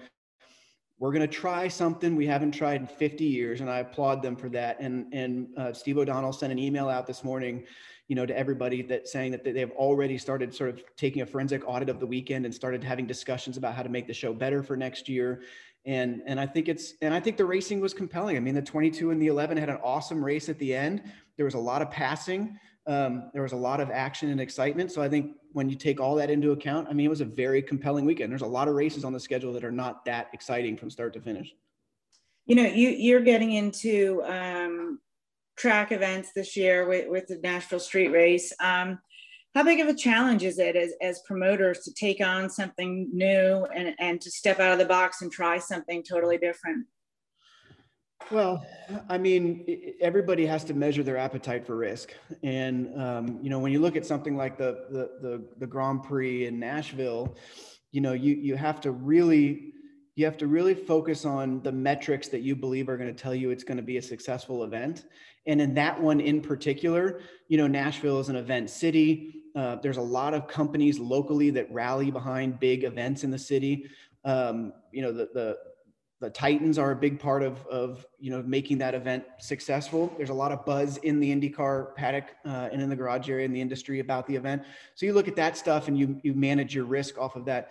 we're going to try something we haven't tried in 50 years, and I applaud them for that. And and uh, Steve O'Donnell sent an email out this morning, you know, to everybody that saying that they have already started sort of taking a forensic audit of the weekend and started having discussions about how to make the show better for next year and and I think it's and I think the racing was compelling. I mean, the 22 and the 11 had an awesome race at the end. There was a lot of passing. Um, there was a lot of action and excitement. So I think when you take all that into account, I mean, it was a very compelling weekend. There's a lot of races on the schedule that are not that exciting from start to finish. You know, you you're getting into um, track events this year with, with the Nashville Street Race. Um, how big of a challenge is it as, as promoters to take on something new and, and to step out of the box and try something totally different? Well, I mean, everybody has to measure their appetite for risk, and um, you know, when you look at something like the, the the the Grand Prix in Nashville, you know, you you have to really you have to really focus on the metrics that you believe are going to tell you it's going to be a successful event. And in that one in particular, you know, Nashville is an event city. Uh, there's a lot of companies locally that rally behind big events in the city. Um, you know, the, the, the Titans are a big part of, of, you know, making that event successful. There's a lot of buzz in the IndyCar paddock uh, and in the garage area in the industry about the event. So you look at that stuff and you, you manage your risk off of that.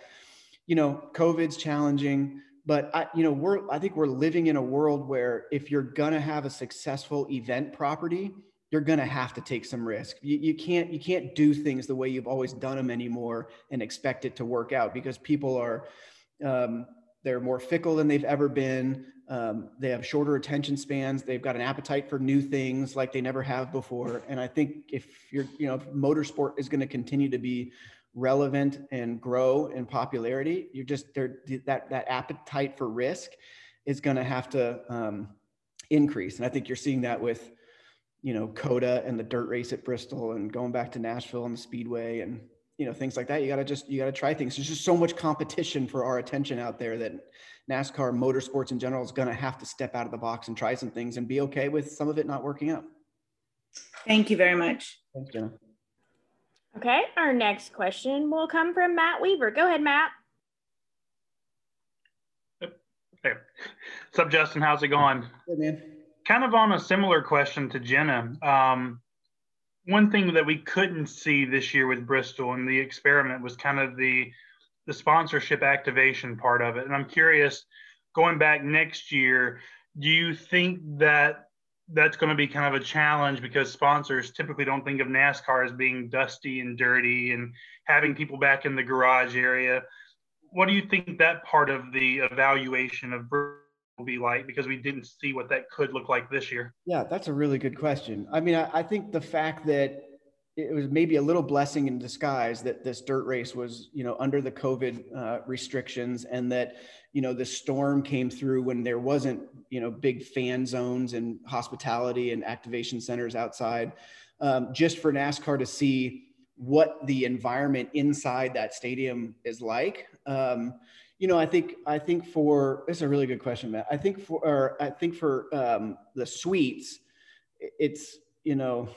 You know, COVID's challenging, but I, you know, we're, I think we're living in a world where if you're to have a successful event property, you're to have to take some risk. You, you can't you can't do things the way you've always done them anymore and expect it to work out because people are um, they're more fickle than they've ever been. Um, they have shorter attention spans. They've got an appetite for new things like they never have before. And I think if you're you know motorsport is going to continue to be relevant and grow in popularity, you're just there that that appetite for risk is going to have to um, increase. And I think you're seeing that with you know, COTA and the dirt race at Bristol and going back to Nashville and the speedway and, you know, things like that. You got to just, you got to try things. There's just so much competition for our attention out there that NASCAR motorsports in general is going to have to step out of the box and try some things and be okay with some of it not working out. Thank you very much. Thanks, Jenna. Okay, our next question will come from Matt Weaver. Go ahead, Matt. Hey. What's up, Justin? How's it going? Good, man kind of on a similar question to Jenna. Um, one thing that we couldn't see this year with Bristol and the experiment was kind of the the sponsorship activation part of it. And I'm curious, going back next year, do you think that that's going to be kind of a challenge because sponsors typically don't think of NASCAR as being dusty and dirty and having people back in the garage area? What do you think that part of the evaluation of will be like because we didn't see what that could look like this year? Yeah, that's a really good question. I mean, I, I think the fact that it was maybe a little blessing in disguise that this dirt race was, you know, under the COVID uh, restrictions and that, you know, the storm came through when there wasn't, you know, big fan zones and hospitality and activation centers outside, um, just for NASCAR to see what the environment inside that stadium is like. Um, you know, I think I think for it's a really good question, Matt. I think for or I think for um, the suites, it's you know,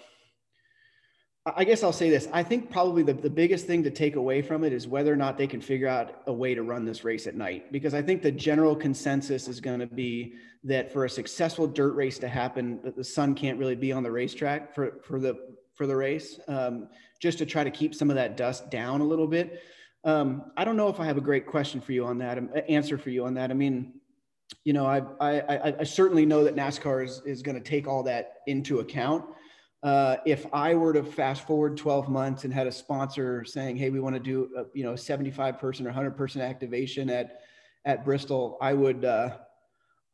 I guess I'll say this. I think probably the, the biggest thing to take away from it is whether or not they can figure out a way to run this race at night. Because I think the general consensus is going to be that for a successful dirt race to happen, the sun can't really be on the racetrack for for the for the race, um, just to try to keep some of that dust down a little bit. Um, I don't know if I have a great question for you on that, um, answer for you on that. I mean, you know, I, I, I certainly know that NASCAR is, is going to take all that into account. Uh, if I were to fast forward 12 months and had a sponsor saying, "Hey, we want to do a, you know 75 person or 100 person activation at at Bristol," I would uh,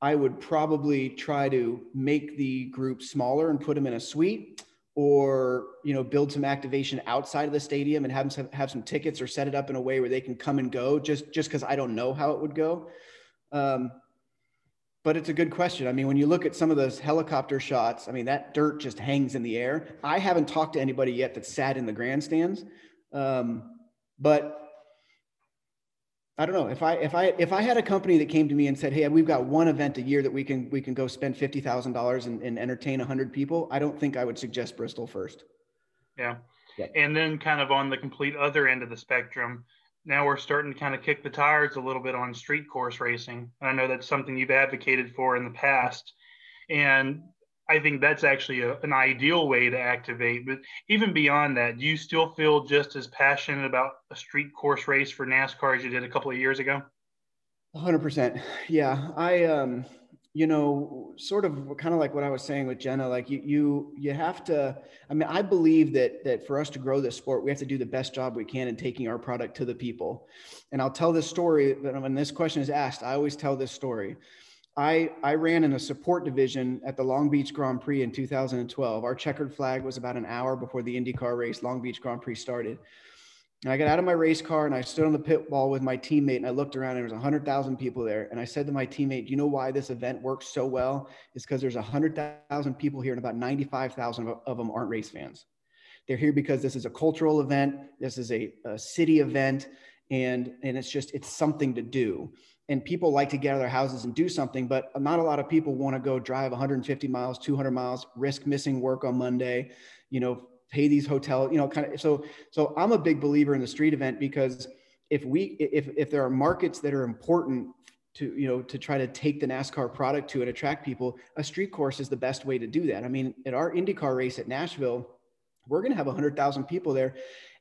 I would probably try to make the group smaller and put them in a suite or you know build some activation outside of the stadium and have them have some tickets or set it up in a way where they can come and go just just because i don't know how it would go. Um, but it's a good question. I mean when you look at some of those helicopter shots i mean that dirt just hangs in the air. I haven't talked to anybody yet that sat in the grandstands. Um, but I don't know. If I if I if I had a company that came to me and said, "Hey, we've got one event a year that we can we can go spend fifty thousand dollars and, entertain hundred people," I don't think I would suggest Bristol first. Yeah. yeah, and then kind of on the complete other end of the spectrum, now we're starting to kind of kick the tires a little bit on street course racing. I know that's something you've advocated for in the past, and I think that's actually a, an ideal way to activate. But even beyond that, do you still feel just as passionate about a street course race for NASCAR as you did a couple of years ago? 100%. Yeah. I, um, you know, sort of kind of like what I was saying with Jenna, like you, you, you have to, I mean, I believe that, that for us to grow this sport, we have to do the best job we can in taking our product to the people. And I'll tell this story, but when this question is asked, I always tell this story. I, I ran in a support division at the Long Beach Grand Prix in 2012. Our checkered flag was about an hour before the IndyCar race, Long Beach Grand Prix started. And I got out of my race car and I stood on the pit wall with my teammate and I looked around and there was 100,000 people there. And I said to my teammate, Do you know why this event works so well? It's because there's 100,000 people here and about 95,000 of them aren't race fans. They're here because this is a cultural event, this is a, a city event, and, and it's just, it's something to do and people like to get out of their houses and do something, but not a lot of people want to go drive 150 miles, 200 miles, risk missing work on Monday, you know, pay these hotel, you know, kind of. So, so I'm a big believer in the street event because if we, if if there are markets that are important to you know to try to take the NASCAR product to and attract people, a street course is the best way to do that. I mean, at our IndyCar race at Nashville, we're going to have 100,000 people there,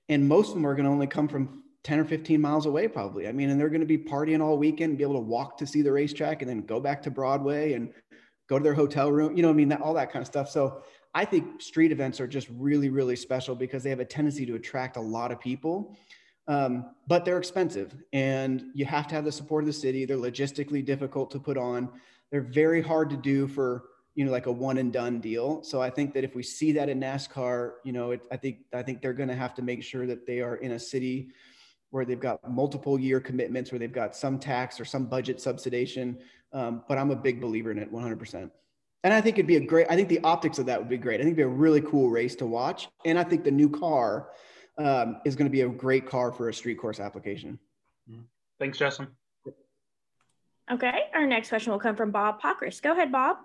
and most of them are going to only come from 10 or 15 miles away probably i mean and they're going to be partying all weekend be able to walk to see the racetrack and then go back to broadway and go to their hotel room you know i mean that, all that kind of stuff so I think street events are just really, really special because they have a tendency to attract a lot of people. Um, but they're expensive and you have to have the support of the city. They're logistically difficult to put on. They're very hard to do for, you know, like a one and done deal. So I think that if we see that in NASCAR, you know, it, I think, I think they're going to have to make sure that they are in a city where they've got multiple year commitments, where they've got some tax or some budget subsidization. Um, but I'm a big believer in it 100%. And I think it'd be a great, I think the optics of that would be great. I think it'd be a really cool race to watch. And I think the new car um, is going to be a great car for a street course application. Thanks, Justin. Okay, our next question will come from Bob Pockrass. Go ahead, Bob.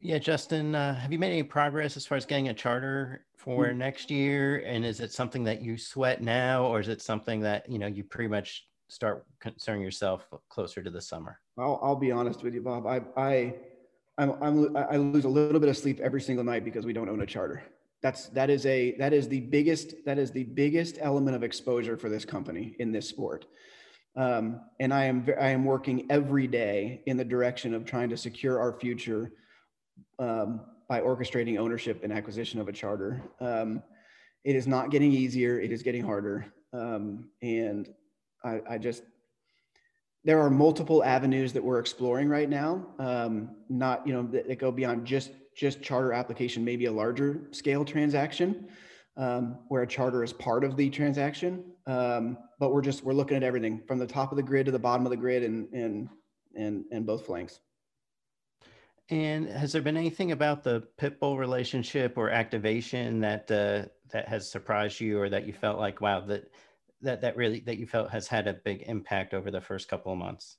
Yeah, Justin, uh, have you made any progress as far as getting a charter for Mm. next year? And is it something that you sweat now, or is it something that you know you pretty much start concerning yourself closer to the summer? I'll, I'll be honest with you, Bob. I, I, I'm, I'm, I lose a little bit of sleep every single night because we don't own a charter. That's, that is a, that is the biggest, that is the biggest element of exposure for this company in this sport. Um, and I am, I am working every day in the direction of trying to secure our future um, by orchestrating ownership and acquisition of a charter. Um, it is not getting easier. It is getting harder. Um, and I, I just, there are multiple avenues that we're exploring right now. Um, not, you know, that, that go beyond just just charter application, maybe a larger scale transaction um, where a charter is part of the transaction. Um, but we're just we're looking at everything from the top of the grid to the bottom of the grid and and and and both flanks. And has there been anything about the Pitbull relationship or activation that uh, that has surprised you, or that you felt like, wow, that that that really that you felt has had a big impact over the first couple of months?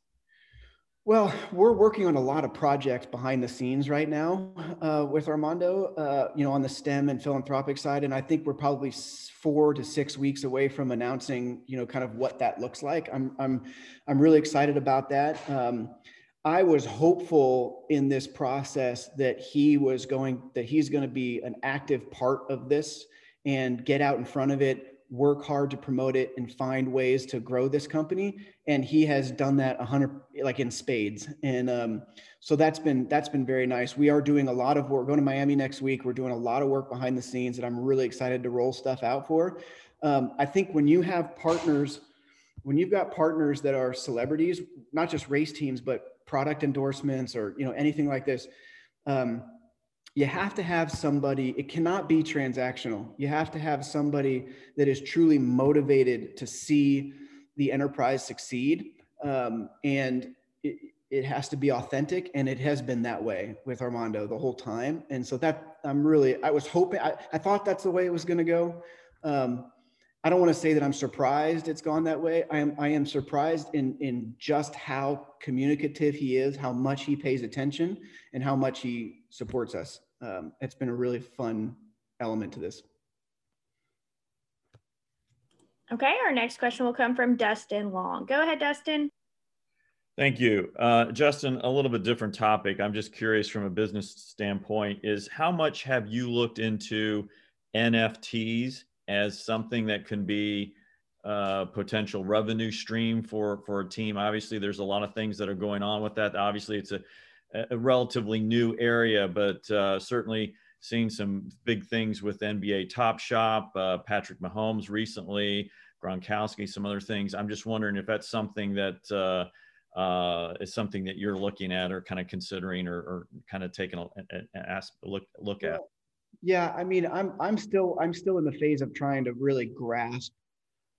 Well, we're working on a lot of projects behind the scenes right now uh, with Armando, uh, you know, on the STEM and philanthropic side. And I think we're probably four to six weeks away from announcing, you know, kind of what that looks like. I'm, I'm, I'm really excited about that. Um, I was hopeful in this process that he was going, that he's going to be an active part of this and get out in front of it, work hard to promote it and find ways to grow this company. And he has done that a hundred like in spades. And um, so that's been that's been very nice. We are doing a lot of work. Going to miami next week. We're doing a lot of work behind the scenes that i'm really excited to roll stuff out for. Um, i think when you have partners when you've got partners that are celebrities not just race teams but product endorsements or you know anything like this um, you have to have somebody it cannot be transactional. You have to have somebody that is truly motivated to see the enterprise succeed um, and it, it has to be authentic and it has been that way with armando the whole time. And so that i'm really i was hoping i, I thought that's the way it was going to go. Um, i don't want to say that i'm surprised it's gone that way i am i am surprised in in just how communicative he is how much he pays attention and how much he supports us um, it's been a really fun element to this Okay, our next question will come from Dustin Long. Go ahead, Dustin. Thank you. Uh, Justin, a little bit different topic. I'm just curious from a business standpoint is how much have you looked into NFTs as something that can be uh, potential revenue stream for, for a team? Obviously, there's a lot of things that are going on with that. Obviously, it's a, a relatively new area, but uh, certainly seeing some big things with NBA Top Shot, uh, Patrick Mahomes recently, Gronkowski, some other things. I'm just wondering if that's something that uh, uh, is something that you're looking at or kind of considering or, or kind of taking a, a, a look look at. Yeah i mean i'm i'm still i'm still in the phase of trying to really grasp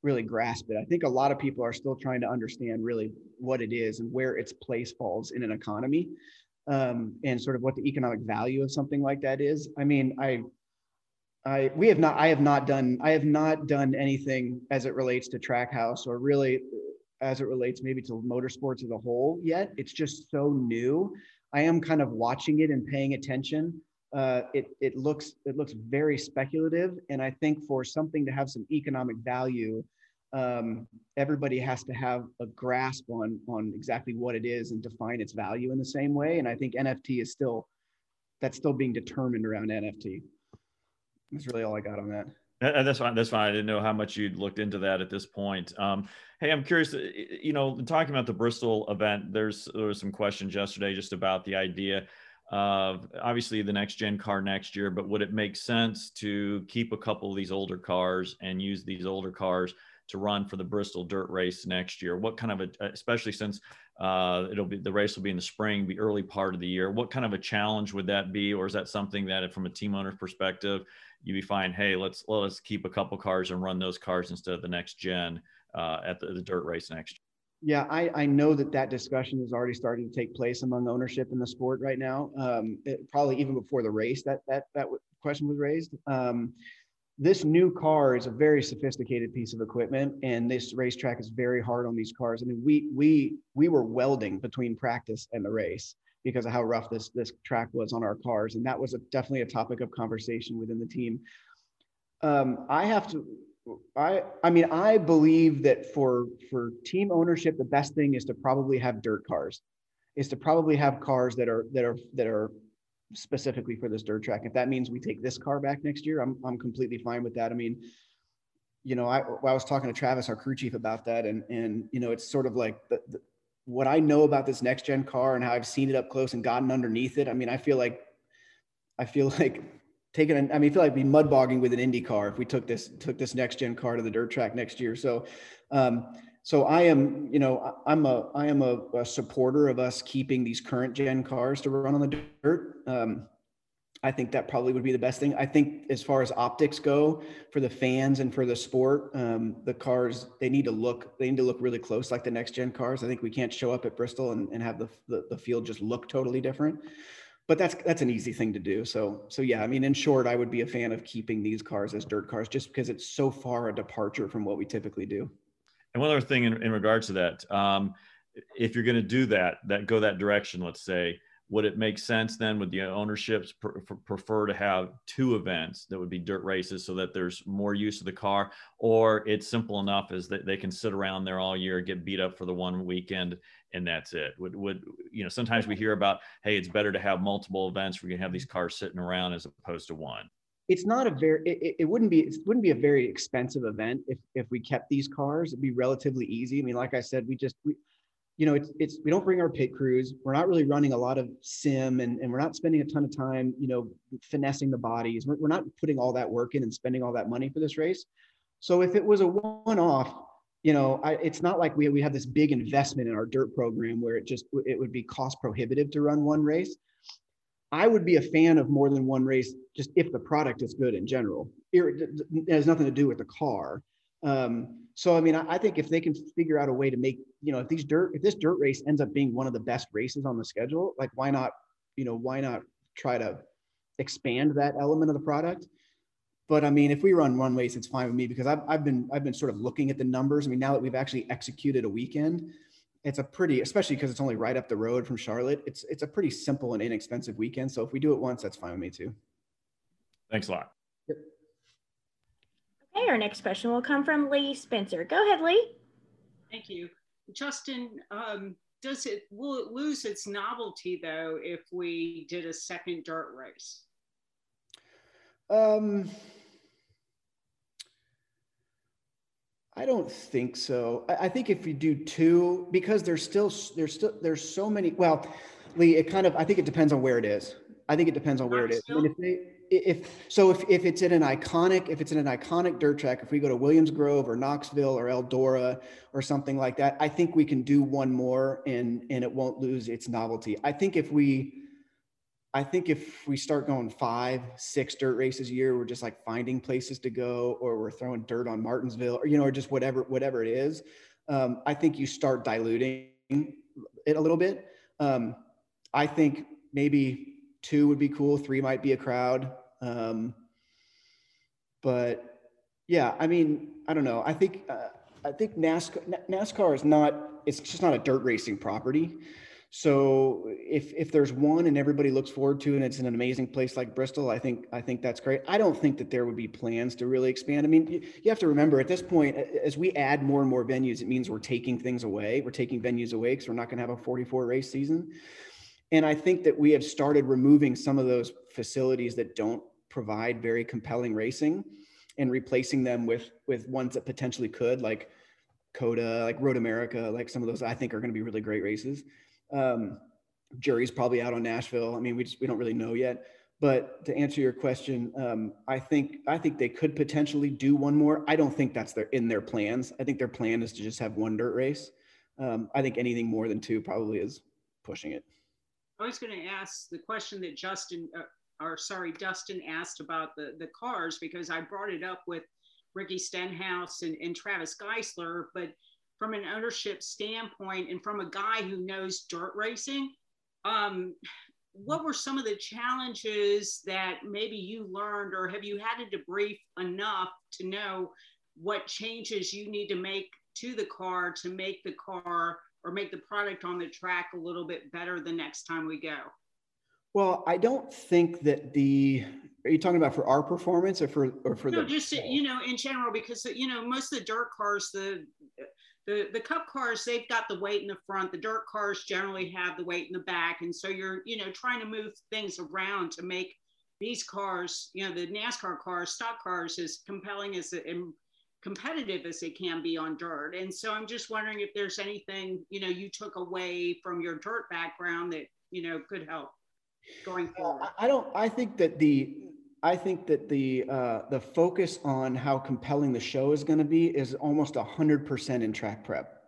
really grasp it. I think a lot of people are still trying to understand really what it is and where its place falls in an economy um, and sort of what the economic value of something like that is. I mean i i we have not i have not done i have not done anything as it relates to Trackhouse or really as it relates maybe to motorsports as a whole yet. It's just so new. I am kind of watching it and paying attention uh, it it looks it looks very speculative, and I think for something to have some economic value, um, everybody has to have a grasp on on exactly what it is and define its value in the same way. And I think NFT is still that's still being determined around NFT. That's really all I got on that. Uh, That's fine. That's fine. I didn't know how much you'd looked into that at this point. Um, hey, I'm curious. You know, talking about the Bristol event, there's there was some questions yesterday just about the idea of obviously the next gen car next year, but would it make sense to keep a couple of these older cars and use these older cars to run for the Bristol Dirt Race next year? What kind of a, especially since uh, it'll be the race will be in the spring, be early part of the year. What kind of a challenge would that be, or is that something that, from a team owner's perspective, you'd be fine? Hey, let's let's keep a couple cars and run those cars instead of the next gen uh, at the, the dirt race next year. Yeah, I, I know that that discussion is already starting to take place among ownership in the sport right now. Um, it, probably even before the race, that that that question was raised. Um, this new car is a very sophisticated piece of equipment, and this racetrack is very hard on these cars. I mean, we we we were welding between practice and the race because of how rough this this track was on our cars, and that was a, definitely a topic of conversation within the team. Um, I have to I I mean I believe that for for team ownership the best thing is to probably have dirt cars is to probably have cars that are that are that are specifically for this dirt track. If that means we take this car back next year I'm I'm completely fine with that. I mean you know I I was talking to Travis our crew chief about that and and you know it's sort of like the, the what I know about this next gen car and how I've seen it up close and gotten underneath it I mean I feel like I feel like taking I mean, I feel like be mud bogging with an Indy car if we took this, took this next gen car to the dirt track next year. So, um, so I am, you know, I'm a, I am a, a, supporter of us keeping these current gen cars to run on the dirt. Um, I think that probably would be the best thing. I think as far as optics go for the fans and for the sport, um, the cars, they need to look, they need to look really close like the next gen cars. I think we can't show up at Bristol and, and have the, the, the field just look totally different but that's that's an easy thing to do. So so yeah, I mean, in short, I would be a fan of keeping these cars as dirt cars just because it's so far a departure from what we typically do. And one other thing in, in regards to that, um, if you're going to do that, that go that direction, let's say, would it make sense then would the ownerships pr- prefer to have two events that would be dirt races so that there's more use of the car or it's simple enough as that they can sit around there all year get beat up for the one weekend and that's it would would you know sometimes we hear about hey it's better to have multiple events where you have these cars sitting around as opposed to one it's not a very it, it wouldn't be it wouldn't be a very expensive event if if we kept these cars it'd be relatively easy i mean like i said we just we you know, it's, it's, we don't bring our pit crews. We're not really running a lot of sim and, and we're not spending a ton of time, you know, finessing the bodies. We're, we're not putting all that work in and spending all that money for this race. So if it was a one off, you know, I, it's not like we, we have this big investment in our dirt program where it just, it would be cost prohibitive to run one race. I would be a fan of more than one race, just if the product is good in general. It, has nothing to do with the car. Um, so I mean, I, I, think if they can figure out a way to make, you know, if these dirt, if this dirt race ends up being one of the best races on the schedule, like why not, you know, why not try to expand that element of the product? But I mean, if we run one race, it's fine with me because I've, I've been I've been sort of looking at the numbers. I mean, now that we've actually executed a weekend, it's a pretty, especially because it's only right up the road from Charlotte. It's it's a pretty simple and inexpensive weekend. So if we do it once, that's fine with me too. Thanks a lot. Okay, our next question will come from Lee Spencer. Go ahead, Lee. Thank you. Justin, um, does it, will it lose its novelty though if we did a second dirt race? Um, I don't think so. I, I think if you do two, because there's still, there's still, there's so many, well, Lee, it kind of, I think it depends on where it is. I think it depends on where it is. I mean, if they, if so if, if it's in an iconic if it's in an iconic dirt track if we go to williams grove or knoxville or eldora or something like that i think we can do one more and and it won't lose its novelty i think if we i think if we start going five six dirt races a year we're just like finding places to go or we're throwing dirt on martinsville or you know or just whatever whatever it is um, i think you start diluting it a little bit um, i think maybe two would be cool three might be a crowd um, but yeah, I mean, I don't know. I think uh, I think NASCAR NASCAR is not. It's just not a dirt racing property. So if if there's one and everybody looks forward to it and it's in an amazing place like Bristol, I think I think that's great. I don't think that there would be plans to really expand. I mean, you, you have to remember at this point, as we add more and more venues, it means we're taking things away. We're taking venues away because we're not going to have a 44 race season. And I think that we have started removing some of those facilities that don't provide very compelling racing and replacing them with with ones that potentially could like COTA, like Road America, like some of those I think are going to be really great races. Um, jury's probably out on Nashville. I mean, we just we don't really know yet. But to answer your question, um, I think I think they could potentially do one more. I don't think that's their in their plans. I think their plan is to just have one dirt race. Um, I think anything more than two probably is pushing it. I was going to ask the question that Justin, uh, or sorry, Dustin asked about the the cars because I brought it up with Ricky Stenhouse and, and Travis Geisler, but from an ownership standpoint and from a guy who knows dirt racing, um, what were some of the challenges that maybe you learned or have you had to debrief enough to know what changes you need to make to the car to make the car or make the product on the track a little bit better the next time we go? Well i don't think that the are you talking about for our performance or for or for no, the just you know in general because you know most of the dirt cars the the the cup cars they've got the weight in the front. The dirt cars generally have the weight in the back. And so you're you know trying to move things around to make these cars you know the nascar cars stock cars as compelling as and competitive as they can be on dirt. And so i'm just wondering if there's anything you know you took away from your dirt background that you know could help going forward. I don't i think that the I think that the uh, the focus on how compelling the show is going to be is almost hundred percent in track prep.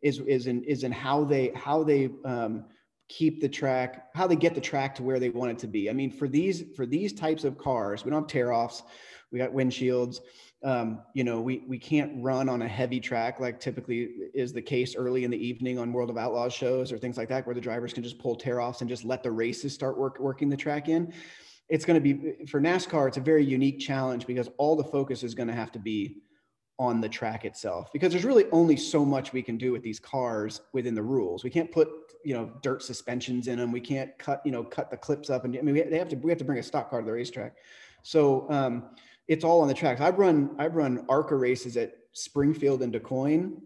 Is is in is in how they how they um, keep the track, how they get the track to where they want it to be. I mean, for these for these types of cars, we don't have tear offs, we got windshields. Um, you know, we we can't run on a heavy track like typically is the case early in the evening on World of Outlaws shows or things like that, where the drivers can just pull tear offs and just let the races start work working the track in it's going to be for NASCAR. It's a very unique challenge because all the focus is going to have to be on the track itself because there's really only so much we can do with these cars within the rules. We can't put you know dirt suspensions in them. We can't cut you know cut the clips up and I mean we, they have to we have to bring a stock car to the racetrack. So um, it's all on the tracks. I've run I've run ARCA races at Springfield and DuQuoin,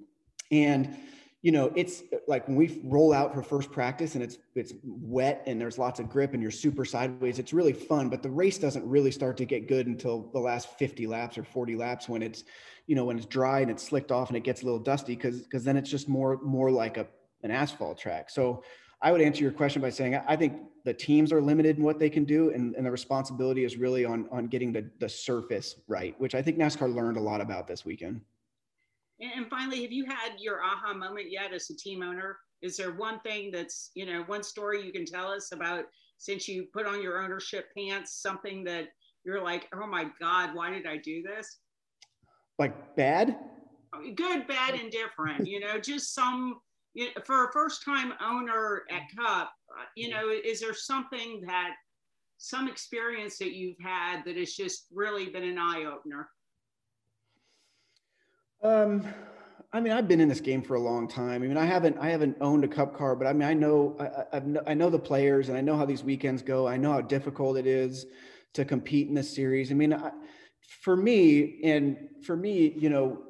and you know, it's uh, like when we roll out for first practice and it's it's wet and there's lots of grip and you're super sideways, it's really fun. But the race doesn't really start to get good until the last 50 laps or 40 laps when it's, you know, when it's dry and it's slicked off and it gets a little dusty because because then it's just more more like a an asphalt track. So I would answer your question by saying I think the teams are limited in what they can do, and, and the responsibility is really on on getting the the surface right, which I think NASCAR learned a lot about this weekend. And finally, have you had your aha moment yet as a team owner? Is there one thing that's, you know, one story you can tell us about since you put on your ownership pants, something that you're like, oh my God, why did I do this? Like bad? Good, bad, and different. you know, just some, you know, for a first time owner at Cup, you know, is there something that, some experience that you've had that has just really been an eye opener? Um, I mean, I've been in this game for a long time. I mean, I haven't, I haven't owned a cup car, but I mean, I know, I, I've, I know the players and I know how these weekends go. I know how difficult it is to compete in this series. I mean, I, for me, and for me, you know,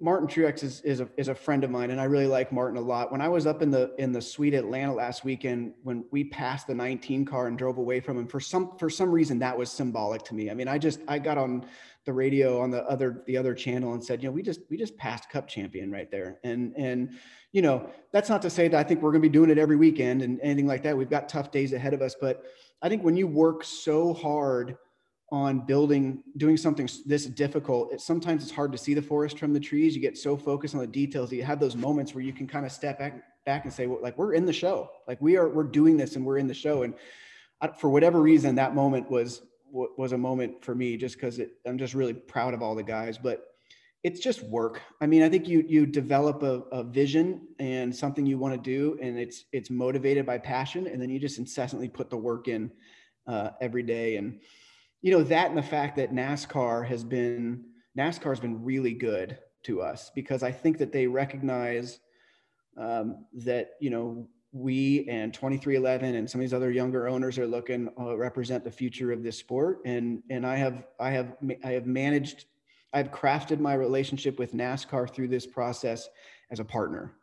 Martin Truex is, is a, is a friend of mine, and I really like Martin a lot. When I was up in the in the suite Atlanta last weekend, when we passed the 19 car and drove away from him, for some for some reason that was symbolic to me. I mean, I just I got on the radio on the other the other channel and said, you know, we just we just passed Cup champion right there, and and you know that's not to say that I think we're going to be doing it every weekend and anything like that. We've got tough days ahead of us, but I think when you work so hard on building doing something this difficult it, sometimes it's hard to see the forest from the trees. You get so focused on the details that you have those moments where you can kind of step back back and say well, like we're in the show. Like we are we're doing this and we're in the show. And I, for whatever reason that moment was was a moment for me just because i'm just really proud of all the guys but it's just work. I mean i think you you develop a, a vision and something you want to do and it's it's motivated by passion and then you just incessantly put the work in uh, every day and you know that and the fact that NASCAR has been NASCAR has been really good to us because I think that they recognize um, that you know we and 23XI and some of these other younger owners are looking uh, represent the future of this sport. And and I have I have I have managed I've crafted my relationship with NASCAR through this process as a partner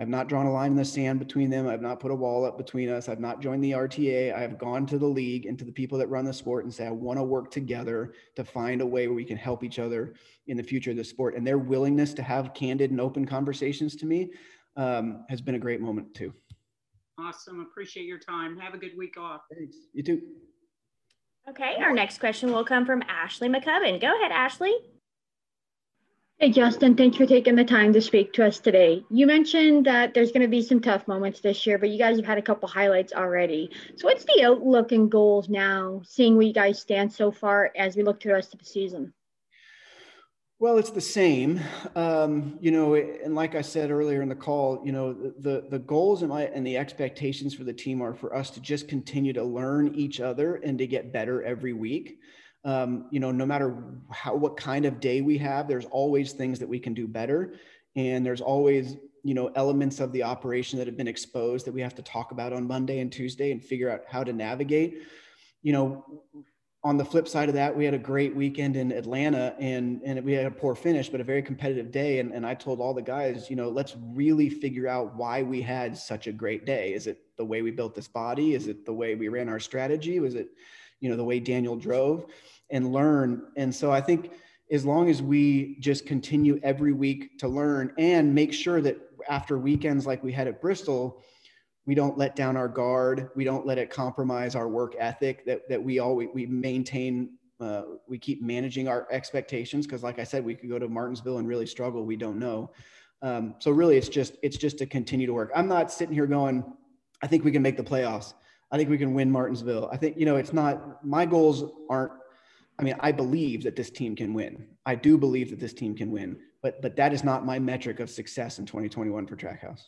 I've not drawn a line in the sand between them. I've not put a wall up between us. I've not joined the RTA. I have gone to the league and to the people that run the sport and say, I want to work together to find a way where we can help each other in the future of the sport. And their willingness to have candid and open conversations to me um, has been a great moment too. Awesome. Appreciate your time. Have a good week off. Thanks. You too. Okay, our next question will come from Ashley McCubbin. Go ahead, Ashley. Hey, Justin, thanks for taking the time to speak to us today. You mentioned that there's going to be some tough moments this year, but you guys have had a couple highlights already. So, what's the outlook and goals now, seeing where you guys stand so far as we look to the rest of the season? Well, it's the same, um, you know, and like I said earlier in the call, you know, the the goals and, my, and the expectations for the team are for us to just continue to learn each other and to get better every week. Um, you know, no matter how what kind of day we have, there's always things that we can do better, and there's always you know elements of the operation that have been exposed that we have to talk about on Monday and Tuesday and figure out how to navigate. You know, on the flip side of that, we had a great weekend in Atlanta and, and we had a poor finish, but a very competitive day. And, and I told all the guys, you know, let's really figure out why we had such a great day. Is it the way we built this body? Is it the way we ran our strategy? Was it, you know, the way Daniel drove and learn? And so I think as long as we just continue every week to learn and make sure that after weekends like we had at Bristol, we don't let down our guard we don't let it compromise our work ethic that, that we always we maintain uh, we keep managing our expectations. Because like i said we could go to martinsville and really struggle we don't know. Um, so really it's just it's just to continue to work. I'm not sitting here going i think we can make the playoffs i think we can win martinsville i think you know it's not my goals aren't i mean i believe that this team can win i do believe that this team can win but but that is not my metric of success in 2021 for trackhouse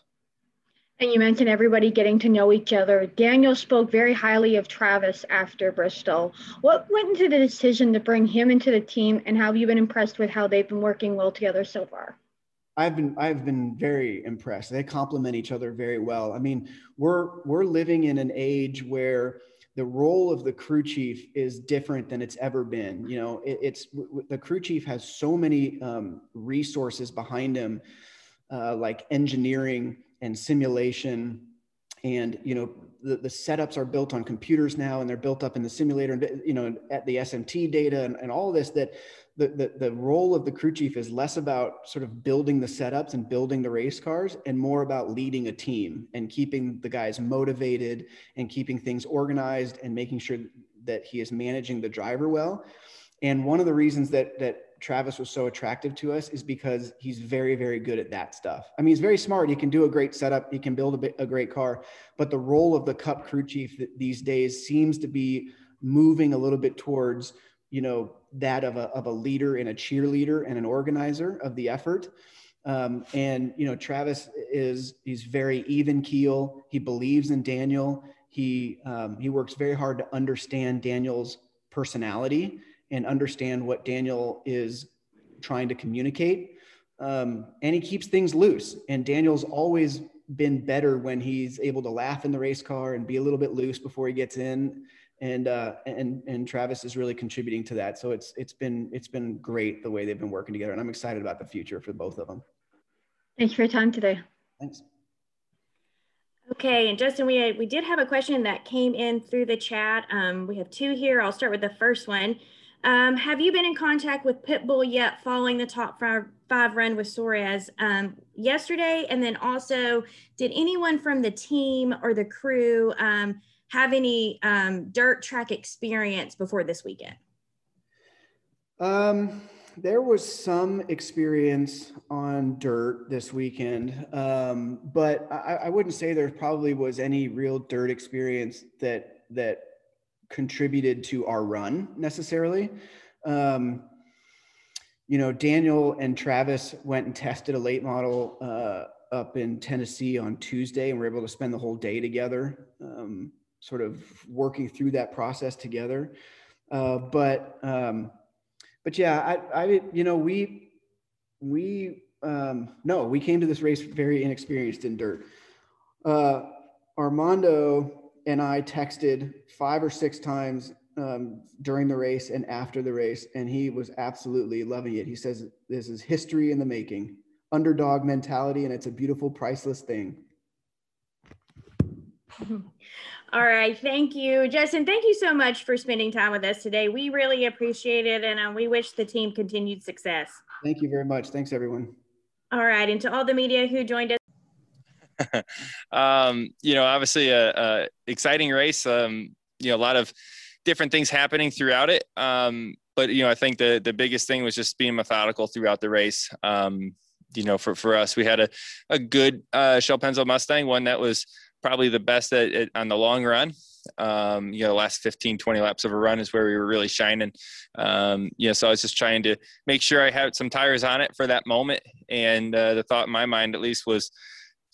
and you mentioned everybody getting to know each other. Daniel spoke very highly of Travis after Bristol. What went into the decision to bring him into the team, and how have you been impressed with how they've been working well together so far? I've been I've been very impressed. They complement each other very well. I mean, we're we're living in an age where the role of the crew chief is different than it's ever been. You know, it, it's the crew chief has so many um, resources behind him, uh, like engineering and simulation and you know the, the setups are built on computers now and they're built up in the simulator and you know at the smt data and, and all this that the, the, the role of the crew chief is less about sort of building the setups and building the race cars and more about leading a team and keeping the guys motivated and keeping things organized and making sure that he is managing the driver well and one of the reasons that that Travis was so attractive to us is because he's very, very good at that stuff. I mean, he's very smart. He can do a great setup. He can build a, bit, a great car. But the role of the Cup crew chief these days seems to be moving a little bit towards, you know, that of a, of a leader and a cheerleader and an organizer of the effort. Um, and you know, Travis is he's very even keel. He believes in Daniel. He um, he works very hard to understand Daniel's personality and understand what Daniel is trying to communicate. Um, and he keeps things loose. And Daniel's always been better when he's able to laugh in the race car and be a little bit loose before he gets in. And uh, and and Travis is really contributing to that. So it's it's been it's been great the way they've been working together, and I'm excited about the future for both of them. Thanks for your time today. Thanks. Okay, and Justin, we we did have a question that came in through the chat. Um, we have two here. I'll start with the first one. Um, have you been in contact with Pitbull yet following the top five, five run with Suarez um, yesterday? And then also, did anyone from the team or the crew um, have any um, dirt track experience before this weekend? Um, there was some experience on dirt this weekend, um, but I, I wouldn't say there probably was any real dirt experience that that contributed to our run necessarily. Um, you know, Daniel and Travis went and tested a late model uh, up in Tennessee on Tuesday, and we are able to spend the whole day together, um, sort of working through that process together. Uh, but um, but yeah, I, I you know we we um, no we came to this race very inexperienced in dirt. Uh, Armando and I texted five or six times um, during the race and after the race, and he was absolutely loving it. He says this is history in the making, underdog mentality, and it's a beautiful, priceless thing. All right. Thank you, Justin. Thank you so much for spending time with us today. We really appreciate it, and uh, we wish the team continued success. Thank you very much. Thanks, everyone. All right. And to all the media who joined us. um, you know, obviously a, a exciting race. Um, you know, a lot of different things happening throughout it. Um, but you know, I think the the biggest thing was just being methodical throughout the race. Um, you know, for for us, we had a a good uh, Shell Pennzoil Mustang, one that was probably the best at, at, on the long run. Um, you know, the last 15, 20 laps of a run is where we were really shining. Um, you know, so I was just trying to make sure I had some tires on it for that moment. And uh, the thought in my mind, at least, was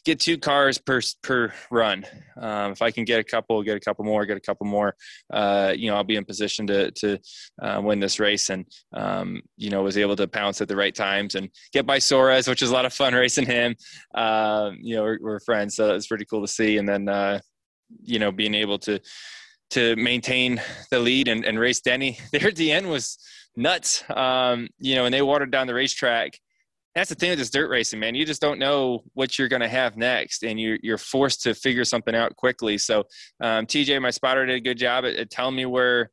get two cars per per run. Um, if I can get a couple, get a couple more, get a couple more, uh, you know, I'll be in position to to uh, win this race. And um, you know, was able to pounce at the right times and get by Suarez, which is a lot of fun racing him. Um, you know, we're, we're, friends, so it's pretty cool to see. And then uh, you know, being able to to maintain the lead and, and race Denny there at the end was nuts. Um, you know, and they watered down the racetrack that's the thing with this dirt racing, man. You just don't know what you're going to have next, and you're you're forced to figure something out quickly. So, um, TJ, my spotter, did a good job at, at telling me where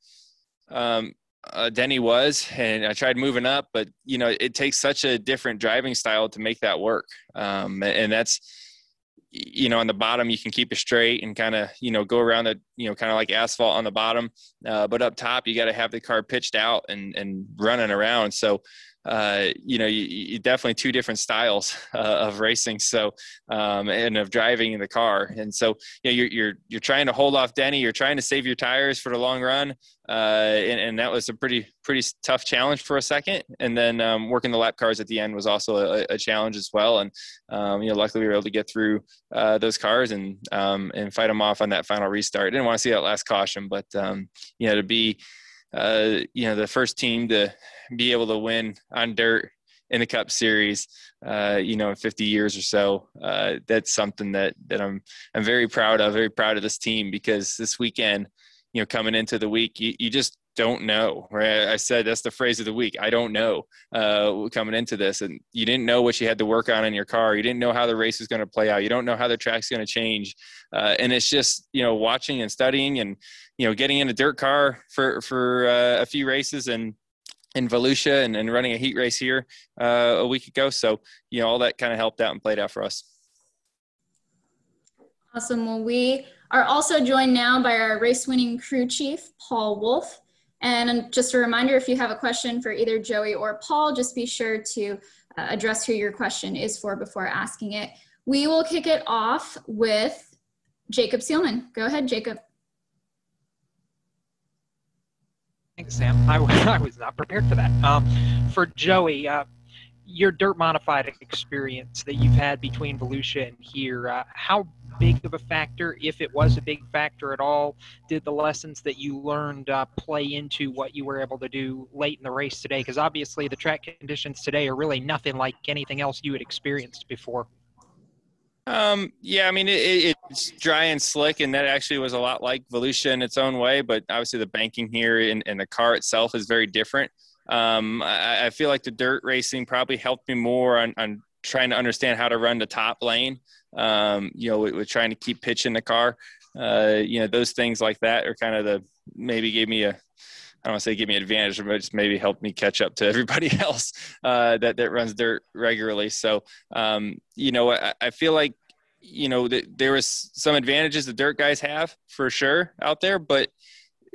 um, uh, Denny was, and I tried moving up, but you know, it takes such a different driving style to make that work, um, and that's you know on the bottom you can keep it straight and kind of you know go around the you know kind of like asphalt on the bottom uh, but up top you got to have the car pitched out and and running around so uh, you know, you, you, definitely two different styles uh, of racing. So, um, and of driving in the car. And so, you know, you're, you're, you're trying to hold off Denny, you're trying to save your tires for the long run. Uh, and, and, that was a pretty, pretty tough challenge for a second. And then, um, working the lap cars at the end was also a, a challenge as well. And, um, you know, luckily we were able to get through, uh, those cars and, um, and fight them off on that final restart. Didn't want to see that last caution, but, um, you know, to be, uh, you know, the first team to be able to win on dirt in the Cup Series, uh, you know, in 50 years or so. Uh, that's something that that I'm I'm very proud of. Very proud of this team because this weekend, you know, coming into the week, you, you just don't know. Right? I said that's the phrase of the week. I don't know uh, coming into this, and you didn't know what you had to work on in your car. You didn't know how the race is going to play out. You don't know how the track's going to change, uh, and it's just you know watching and studying and you know getting in a dirt car for for uh, a few races and in Volusia and, and running a heat race here uh, a week ago. So, you know, all that kind of helped out and played out for us. Awesome. Well, we are also joined now by our race winning crew chief, Paul Wolfe. And just a reminder, if you have a question for either Joey or Paul, just be sure to uh, address who your question is for before asking it. We will kick it off with Jacob Seelman. Go ahead, Jacob. Thanks, Sam. I, I was not prepared for that. Um, for Joey, uh, your dirt modified experience that you've had between Volusia and here, uh, how big of a factor, if it was a big factor at all, did the lessons that you learned uh, play into what you were able to do late in the race today? Because obviously the track conditions today are really nothing like anything else you had experienced before. Um, yeah, I mean, it, it's dry and slick, and that actually was a lot like Volusia in its own way, but obviously the banking here and, and the car itself is very different. Um, I, I, feel like the dirt racing probably helped me more on, on trying to understand how to run the top lane, um, you know, with, with, trying to keep pitching the car. Uh, you know, those things like that are kind of the maybe gave me a I don't want to say give me advantage, but just maybe help me catch up to everybody else uh, that that runs dirt regularly. So, um, you know, I, I, feel like you know that there was some advantages the dirt guys have for sure out there, but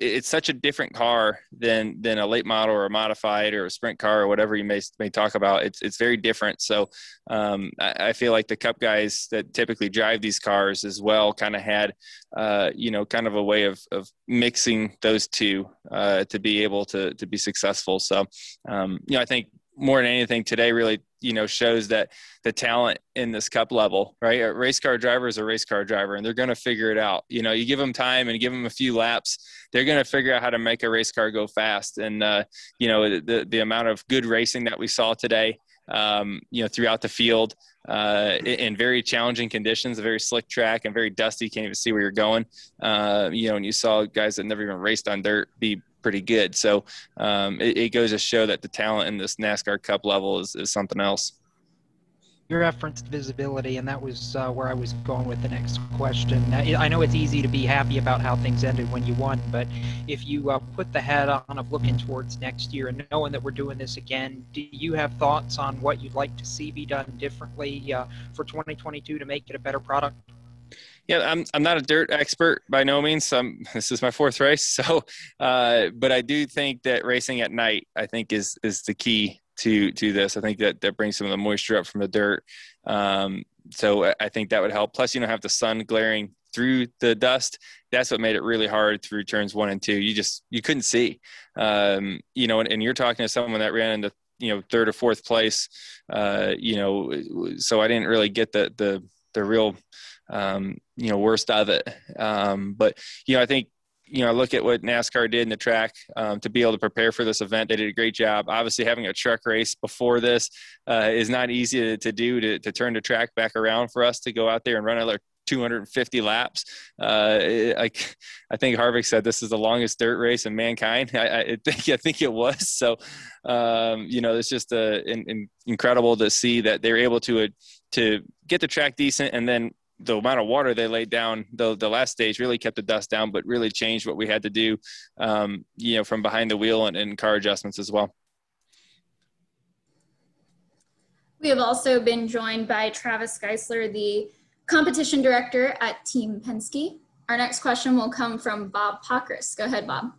it's such a different car than than a late model or a modified or a sprint car or whatever you may may talk about. It's it's very different. So um, I, I, feel like the Cup guys that typically drive these cars as well kind of had uh, you know kind of a way of of mixing those two uh, to be able to to be successful. So um, you know I think more than anything today really you know shows that the talent in this cup level right a race car driver is a race car driver and they're going to figure it out you know you give them time and give them a few laps they're going to figure out how to make a race car go fast and uh, you know the, the amount of good racing that we saw today um, you know throughout the field uh, in very challenging conditions, a very slick track and very dusty. Can't even see where you're going. Uh, you know, and you saw guys that never even raced on dirt be pretty good. So um, it, it, goes to show that the talent in this NASCAR Cup level is, is something else. you referenced visibility, and that was uh, where I was going with the next question. I know it's easy to be happy about how things ended when you won, but if you uh, put the hat on of looking towards next year and knowing that we're doing this again, do you have thoughts on what you'd like to see be done differently uh, for 2022 to make it a better product? Yeah, I'm I'm not a dirt expert by no means. I'm, this is my fourth race, so uh, but I do think that racing at night, I think, is is the key to to this. I think that that brings some of the moisture up from the dirt. Um, so I think that would help. Plus, you don't have the sun glaring through the dust. That's what made it really hard through turns one and two. You just you couldn't see. Um, you know, and, and, you're talking to someone that ran into you know third or fourth place. Uh, you know, so I didn't really get the the the real um, you know worst of it. Um, but you know, I think you know, look at what NASCAR did in the track um, to be able to prepare for this event. They did a great job. Obviously, having a truck race before this uh, is not easy to, to do to, to turn the track back around for us to go out there and run another 250 laps. Uh, I think Harvick said, this is the longest dirt race in mankind. I, I think I think it was. So, um, you know, it's just uh, in, in incredible to see that they're able to uh, to get the track decent and then the amount of water they laid down the, the last stage really kept the dust down, but really changed what we had to do, um, you know, from behind the wheel and, and car adjustments as well. We have also been joined by Travis Geisler, the competition director at Team Penske. Our next question will come from Bob Pockrass. Go ahead, Bob.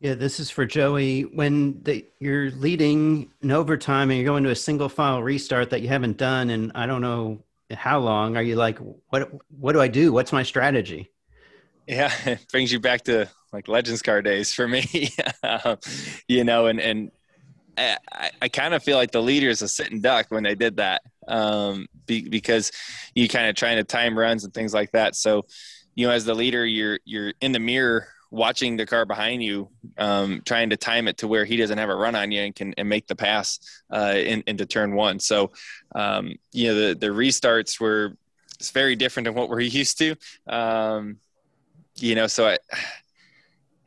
Yeah, this is for Joey. When the, you're leading in overtime and you're going to a single file restart that you haven't done, and I don't know how long are you like what what do i do? What's my strategy? Yeah it brings you back to like legends car days for me. Um, you know and and i, I kind of feel like the leaders a sitting duck when they did that um, be, because you kind of trying to time runs and things like that. So you know as the leader you're you're in the mirror watching the car behind you, um, trying to time it to where he doesn't have a run on you and can and make the pass uh, in, into turn one. So, um, you know, the the restarts were it's very different than what we're used to. Um, you know, so I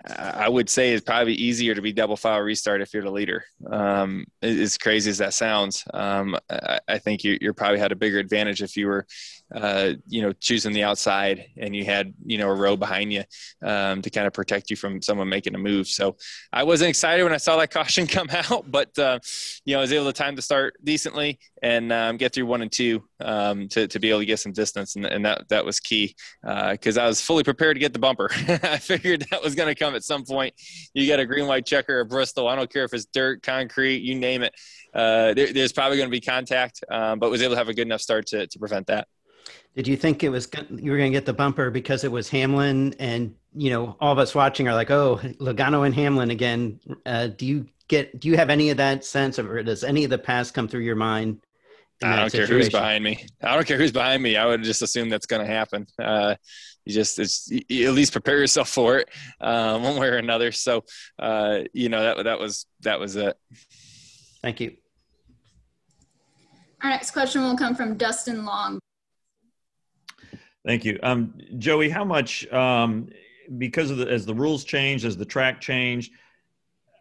I would say it's probably easier to be double file restart if you're the leader. Um, as crazy as that sounds, um, I, I, think you, you probably had a bigger advantage if you were uh, you know, choosing the outside and you had, you know, a row behind you um, to kind of protect you from someone making a move. So I wasn't excited when I saw that caution come out, but, uh, you know, I was able to time to start decently and um, get through one and two um, to, to be able to get some distance. And, and that, that was key because uh, I was fully prepared to get the bumper. I figured that was going to come at some point. You got a green, white checker at Bristol. I don't care if it's dirt, concrete, you name it. Uh, there, there's probably going to be contact, um, but was able to have a good enough start to, to prevent that. Did you think it was you were going to get the bumper because it was Hamlin, and you know all of us watching are like, "Oh, Logano and Hamlin again." Uh, do you get? Do you have any of that sense, or does any of the past come through your mind? I don't situation? care who's behind me. I don't care who's behind me. I would just assume that's going to happen. Uh, you just it's, you at least prepare yourself for it, um, one way or another. So, uh, you know that that was that was it. Thank you. Our next question will come from Dustin Long. Thank you, um, Joey. How much um, because of the as the rules changed, as the track changed,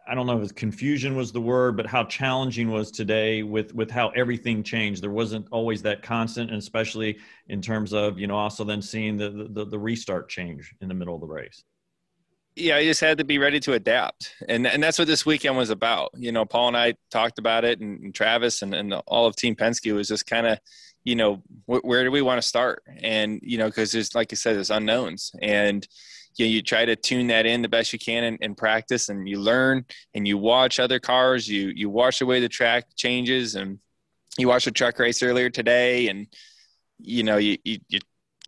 I don't know if confusion was the word, but how challenging was today with with how everything changed. There wasn't always that constant, and especially in terms of you know also then seeing the the, the restart change in the middle of the race. Yeah, I just had to be ready to adapt, and and that's what this weekend was about. You know, Paul and I talked about it, and, and Travis and, and all of Team Penske was just kind of you know, wh- where do we want to start? And, you know, because there's, like I said, there's unknowns. And, you, know, you try to tune that in the best you can and, in, practice and you learn and you watch other cars, you, you watch the way the track changes and you watched a truck race earlier today and, you know, you, you, you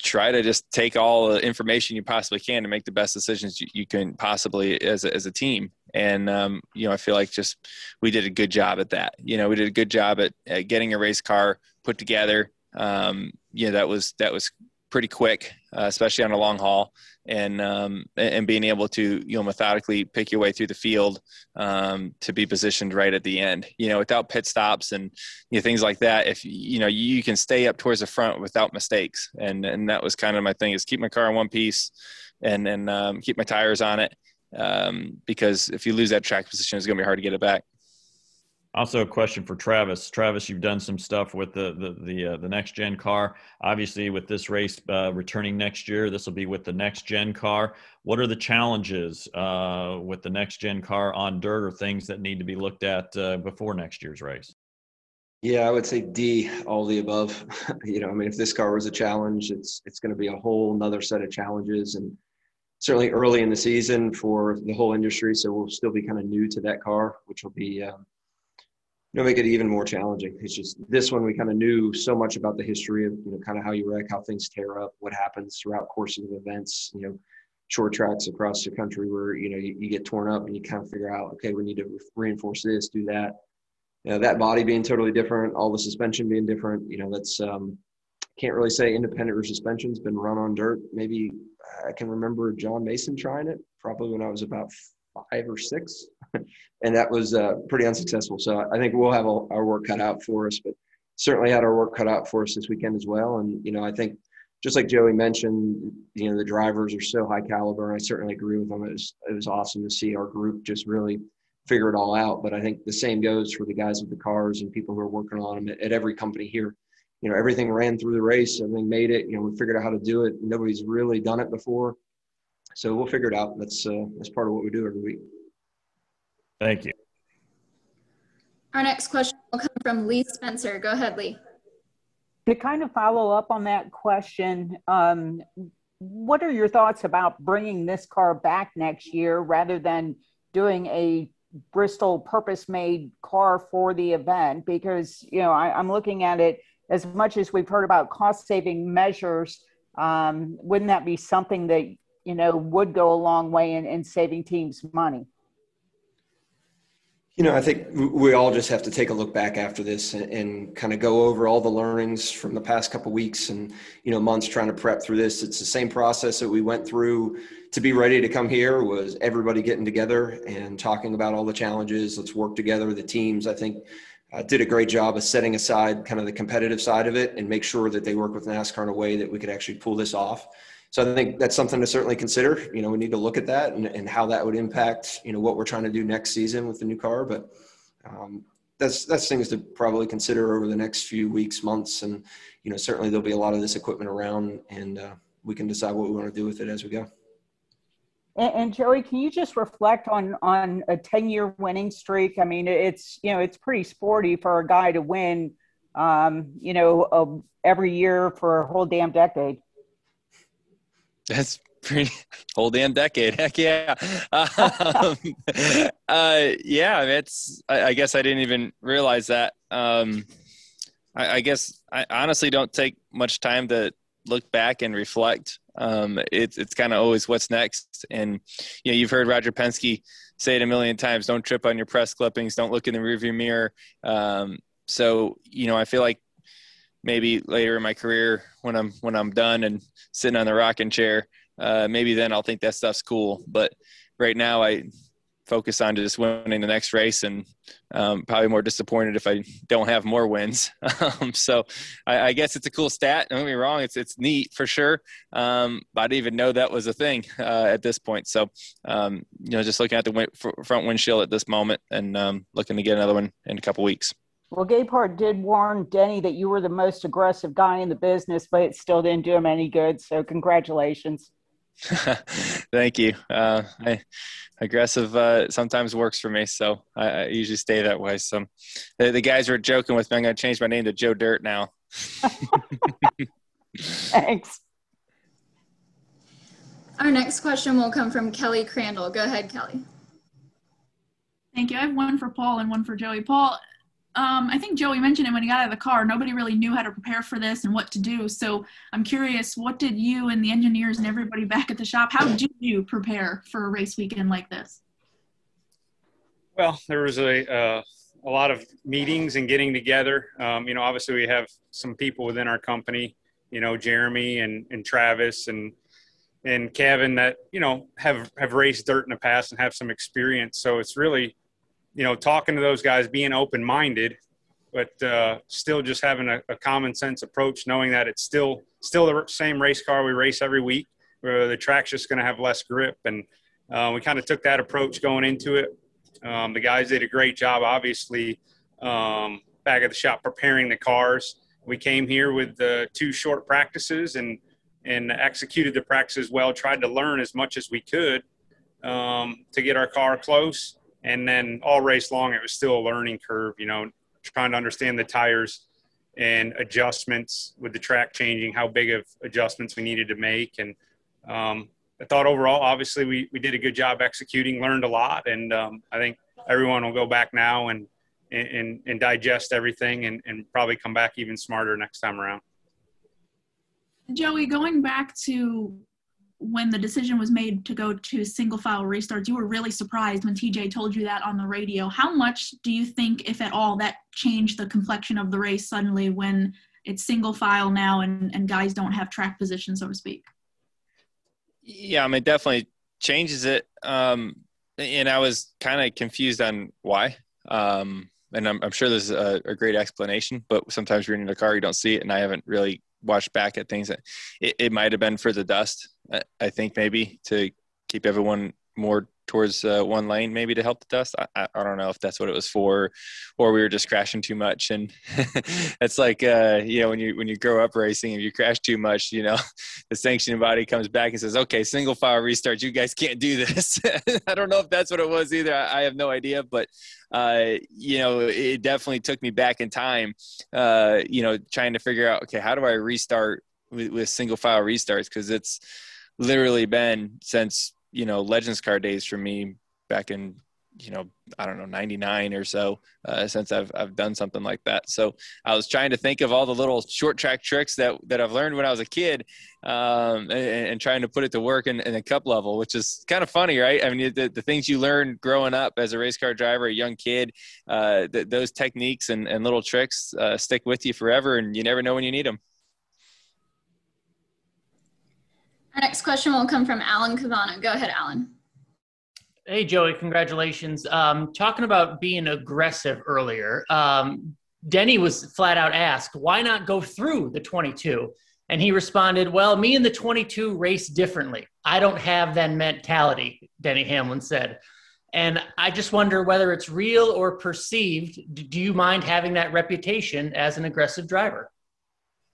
try to just take all the information you possibly can to make the best decisions you, you can possibly as a, as a team. And, um, you know, I feel like just we did a good job at that. You know, we did a good job at, at getting a race car put together. Um, you know, that was that was pretty quick, uh, especially on a long haul, and um, and being able to you know methodically pick your way through the field um, to be positioned right at the end. You know, without pit stops and you know, things like that. If you know you can stay up towards the front without mistakes, and and that was kind of my thing is keep my car in one piece, and and um, keep my tires on it. Um, because if you lose that track position, it's going to be hard to get it back. Also, a question for Travis. Travis, you've done some stuff with the the the, uh, the next gen car. Obviously, with this race uh, returning next year, this will be with the next gen car. What are the challenges uh, with the next gen car on dirt, or things that need to be looked at uh, before next year's race? Yeah, I would say D, all the above. you know, I mean, if this car was a challenge, it's it's going to be a whole another set of challenges, and certainly early in the season for the whole industry. So we'll still be kind of new to that car, which will be. Um, know, make it even more challenging. It's just this one we kind of knew so much about the history of you know kind of how you wreck, how things tear up, what happens throughout courses of events. You know, short tracks across the country where you know you, you get torn up and you kind of figure out okay we need to re- reinforce this, do that. You know, that body being totally different, all the suspension being different. You know, that's um, can't really say independent rear suspension's been run on dirt. Maybe I can remember John Mason trying it probably when I was about five or six, and that was uh, pretty unsuccessful. So I think we'll have our work cut out for us, but certainly had our work cut out for us this weekend as well. And you know, I think just like Joey mentioned, you know, the drivers are so high caliber. I certainly agree with them. It was it was awesome to see our group just really figure it all out. But I think the same goes for the guys with the cars and people who are working on them at, at every company here. You know, everything ran through the race. Everything made it. You know, we figured out how to do it. Nobody's really done it before so we'll figure it out. That's uh, that's part of what we do every week. Thank you. Our next question will come from Lee Spencer. Go ahead, Lee. To kind of follow up on that question, um, what are your thoughts about bringing this car back next year rather than doing a Bristol purpose made car for the event? Because, you know, I, am looking at it as much as we've heard about cost saving measures. Um, wouldn't that be something that you know, would go a long way in, in saving teams money? You know, I think we all just have to take a look back after this and, and kind of go over all the learnings from the past couple weeks and you know months trying to prep through this. It's the same process that we went through to be ready to come here. Was everybody getting together and talking about all the challenges? Let's work together. The teams, I think, uh, did a great job of setting aside kind of the competitive side of it and make sure that they work with NASCAR in a way that we could actually pull this off so I think that's something to certainly consider. You know, we need to look at that and, and how that would impact, you know, what we're trying to do next season with the new car. But um, that's that's things to probably consider over the next few weeks, months, and you know, certainly there'll be a lot of this equipment around, and uh, we can decide what we want to do with it as we go. And, and Joey, can you just reflect on on a ten year winning streak? I mean, it's you know, it's pretty sporty for a guy to win, um, you know, uh, every year for a whole damn decade. That's pretty whole damn decade. Heck yeah. Um, uh, yeah, it's. I, I, guess I didn't even realize that. Um, I, I, guess I honestly don't take much time to look back and reflect. Um, it's it's kind of always what's next. And you know, you've heard Roger Penske say it a million times: "Don't trip on your press clippings. Don't look in the rearview mirror." Um, so you know, I feel like maybe later in my career when I'm when I'm done and sitting on the rocking chair, uh, maybe then I'll think that stuff's cool. But right now, I focus on just winning the next race, and um, probably more disappointed if I don't have more wins. um, so I, I, guess it's a cool stat. Don't get me wrong; it's it's neat for sure. Um, I didn't even know that was a thing uh, at this point. So um, you know, just looking at the front windshield at this moment, and um, looking to get another one in a couple weeks. Well, Gephardt did warn Denny that you were the most aggressive guy in the business, but it still didn't do him any good. So, congratulations. Thank you. Uh, I, aggressive uh, sometimes works for me, so I, I, usually stay that way. So, the, the guys were joking with me. I'm going to change my name to Joe Dirt now. Thanks. Our next question will come from Kelly Crandall. Go ahead, Kelly. Thank you. I have one for Paul and one for Joey. Paul, um, I think Joey mentioned it when he got out of the car. Nobody really knew how to prepare for this and what to do. So I'm curious, what did you and the engineers and everybody back at the shop, how did you prepare for a race weekend like this? Well, there was a, uh, a lot of meetings and getting together. Um, you know, obviously we have some people within our company, you know, Jeremy and, and Travis and, and Kevin that, you know, have, have raced dirt in the past and have some experience. So it's really, you know, talking to those guys, being open minded, but uh, still just having a, a, common sense approach, knowing that it's still still the same race car we race every week. Where the track's just going to have less grip, and uh, we kind of took that approach going into it. Um, the guys did a great job, obviously, um, back at the shop preparing the cars. We came here with uh, two short practices and and executed the practices well. Tried to learn as much as we could um, to get our car close, and then all race long it was still a learning curve. You know, trying to understand the tires and adjustments with the track changing, how big of adjustments we needed to make, and um, I thought overall, obviously, we, we did a good job executing, learned a lot, and um, I think everyone will go back now and and, and digest everything and, and probably come back even smarter next time around. Joey, going back to when the decision was made to go to single file restarts, you were really surprised when TJ told you that on the radio. How much do you think, if at all, that changed the complexion of the race suddenly when it's single file now and, and guys don't have track position, so to speak? Yeah, I mean, definitely changes it. Um, and I was kind of confused on why. Um, and I'm, I'm sure there's a, a, great explanation, but sometimes you're in the car, you don't see it. And I haven't really watched back at things that it, it might have been for the dust. I, think maybe to keep everyone more towards uh, one lane maybe to help the dust. I, I, don't know if that's what it was for, or we were just crashing too much. And it's like uh, you know when you when you grow up racing, if you crash too much, you know the sanctioning body comes back and says, "Okay, single file restart. You guys can't do this." I don't know if that's what it was either. I, I have no idea, but uh, you know it definitely took me back in time. Uh, you know, trying to figure out okay, how do I restart with, with single file restarts because it's literally been since you know legends car days for me back in you know i don't know 99 or so uh, since I've, I've done something like that. So i was trying to think of all the little short track tricks that that i've learned when i was a kid um, and, and, trying to put it to work in, in, a cup level which is kind of funny right? I mean the, the things you learn growing up as a race car driver a young kid uh, th- those techniques and, and little tricks uh, stick with you forever and you never know when you need them Our next question will come from Alan Cavanna. Go ahead, Alan. Hey, Joey, congratulations. Um, talking about being aggressive earlier, um, Denny was flat out asked, why not go through the 22? And he responded, well, me and the 22 race differently. I don't have that mentality, Denny Hamlin said. And I just wonder whether it's real or perceived. Do you mind having that reputation as an aggressive driver?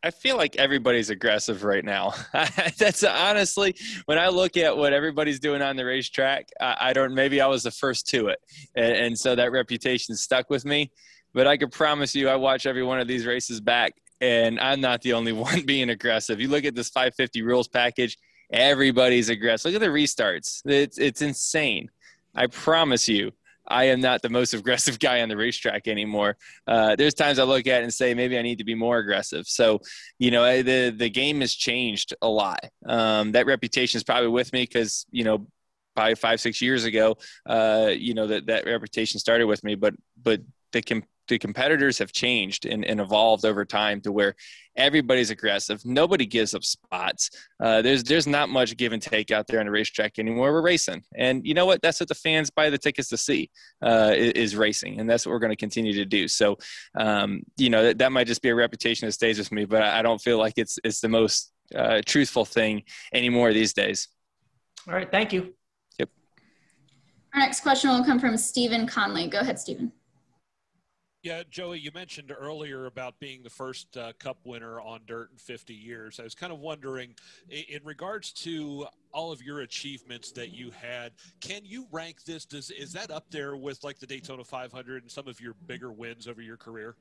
I feel like everybody's aggressive right now. That's honestly when I look at what everybody's doing on the racetrack. I, I don't. Maybe I was the first to it, and, and, so that reputation stuck with me. But I could promise you, I watch every one of these races back, and I'm not the only one being aggressive. You look at this 550 rules package. Everybody's aggressive. Look at the restarts. It's it's insane. I promise you. I am not the most aggressive guy on the racetrack anymore. Uh, there's times I look at it and say maybe I need to be more aggressive. So, you know, the the game has changed a lot. Um, that reputation is probably with me because you know, probably five six years ago, uh, you know that that reputation started with me. But but the the competitors have changed and, and, evolved over time to where everybody's aggressive. Nobody gives up spots. Uh, there's there's not much give and take out there on the racetrack anymore. We're racing, and you know what? That's what the fans buy the tickets to see uh, is, is, racing, and that's what we're going to continue to do. So, um, you know, that, that might just be a reputation that stays with me, but I don't feel like it's it's the most uh, truthful thing anymore these days. All right, thank you. Yep. Our next question will come from Stephen Conley. Go ahead, Stephen. Yeah, Joey, you mentioned earlier about being the first uh, Cup winner on dirt in 50 years. I was kind of wondering, in regards to all of your achievements that you had, can you rank this? Does is that up there with like the Daytona 500 and some of your bigger wins over your career?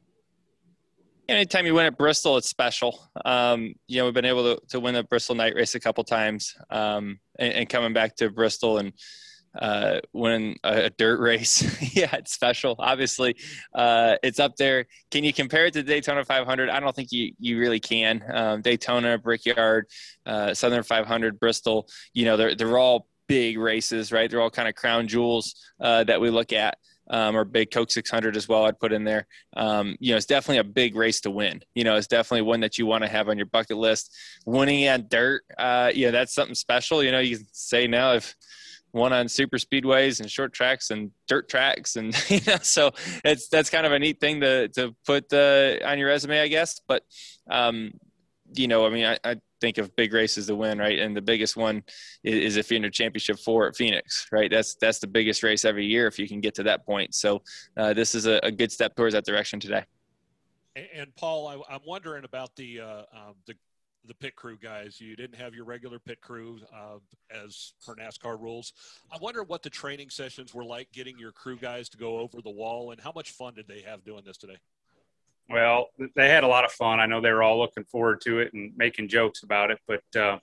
Anytime you win at Bristol, it's special. Um, you know, we've been able to, to win the Bristol night race a couple times, um, and, and coming back to Bristol and uh, winning a, a, dirt race. yeah, it's special. Obviously, uh, it's up there. Can you compare it to Daytona 500? I don't think you, you really can. Um, Daytona, Brickyard, uh, Southern 500, Bristol, you know, they're, they're all big races, right? They're all kind of crown jewels uh, that we look at. Um, or big Coke 600 as well. I'd put in there. Um, you know, it's definitely a big race to win. You know, it's definitely one that you want to have on your bucket list. Winning on dirt, uh, you know, that's something special. You know, you can say now if one on super speedways and short tracks and dirt tracks and you know so it's that's kind of a neat thing to to put uh, on your resume i guess but um, you know, I mean, I, I, think of big races to win, right? And the biggest one is, is if championship four at Phoenix, right? That's that's the biggest race every year if you can get to that point. So uh, this is a, a, good step towards that direction today. And, and Paul, I, am wondering about the uh, um, the the pit crew guys. You didn't have your regular pit crew uh, as per NASCAR rules. I wonder what the training sessions were like getting your crew guys to go over the wall, and how much fun did they have doing this today? Well, they had a lot of fun. I know they were all looking forward to it and making jokes about it. But uh,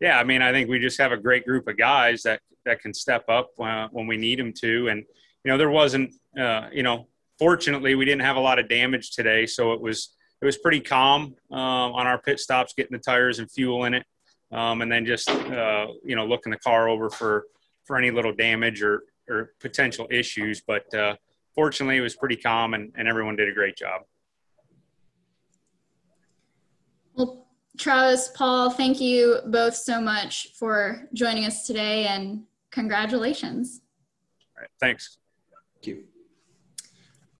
yeah, I mean, I think we just have a great group of guys that that can step up uh, when we need them to. And you know, there wasn't, uh, you know, fortunately, we didn't have a lot of damage today, so it was it was pretty calm um, on our pit stops, getting the tires and fuel in it, um, and then just uh, you know looking the car over for for any little damage or or potential issues. But uh, fortunately, it was pretty calm, and, and everyone did a great job. Well, Travis, Paul, thank you both so much for joining us today and congratulations. All right, thanks. Thank you.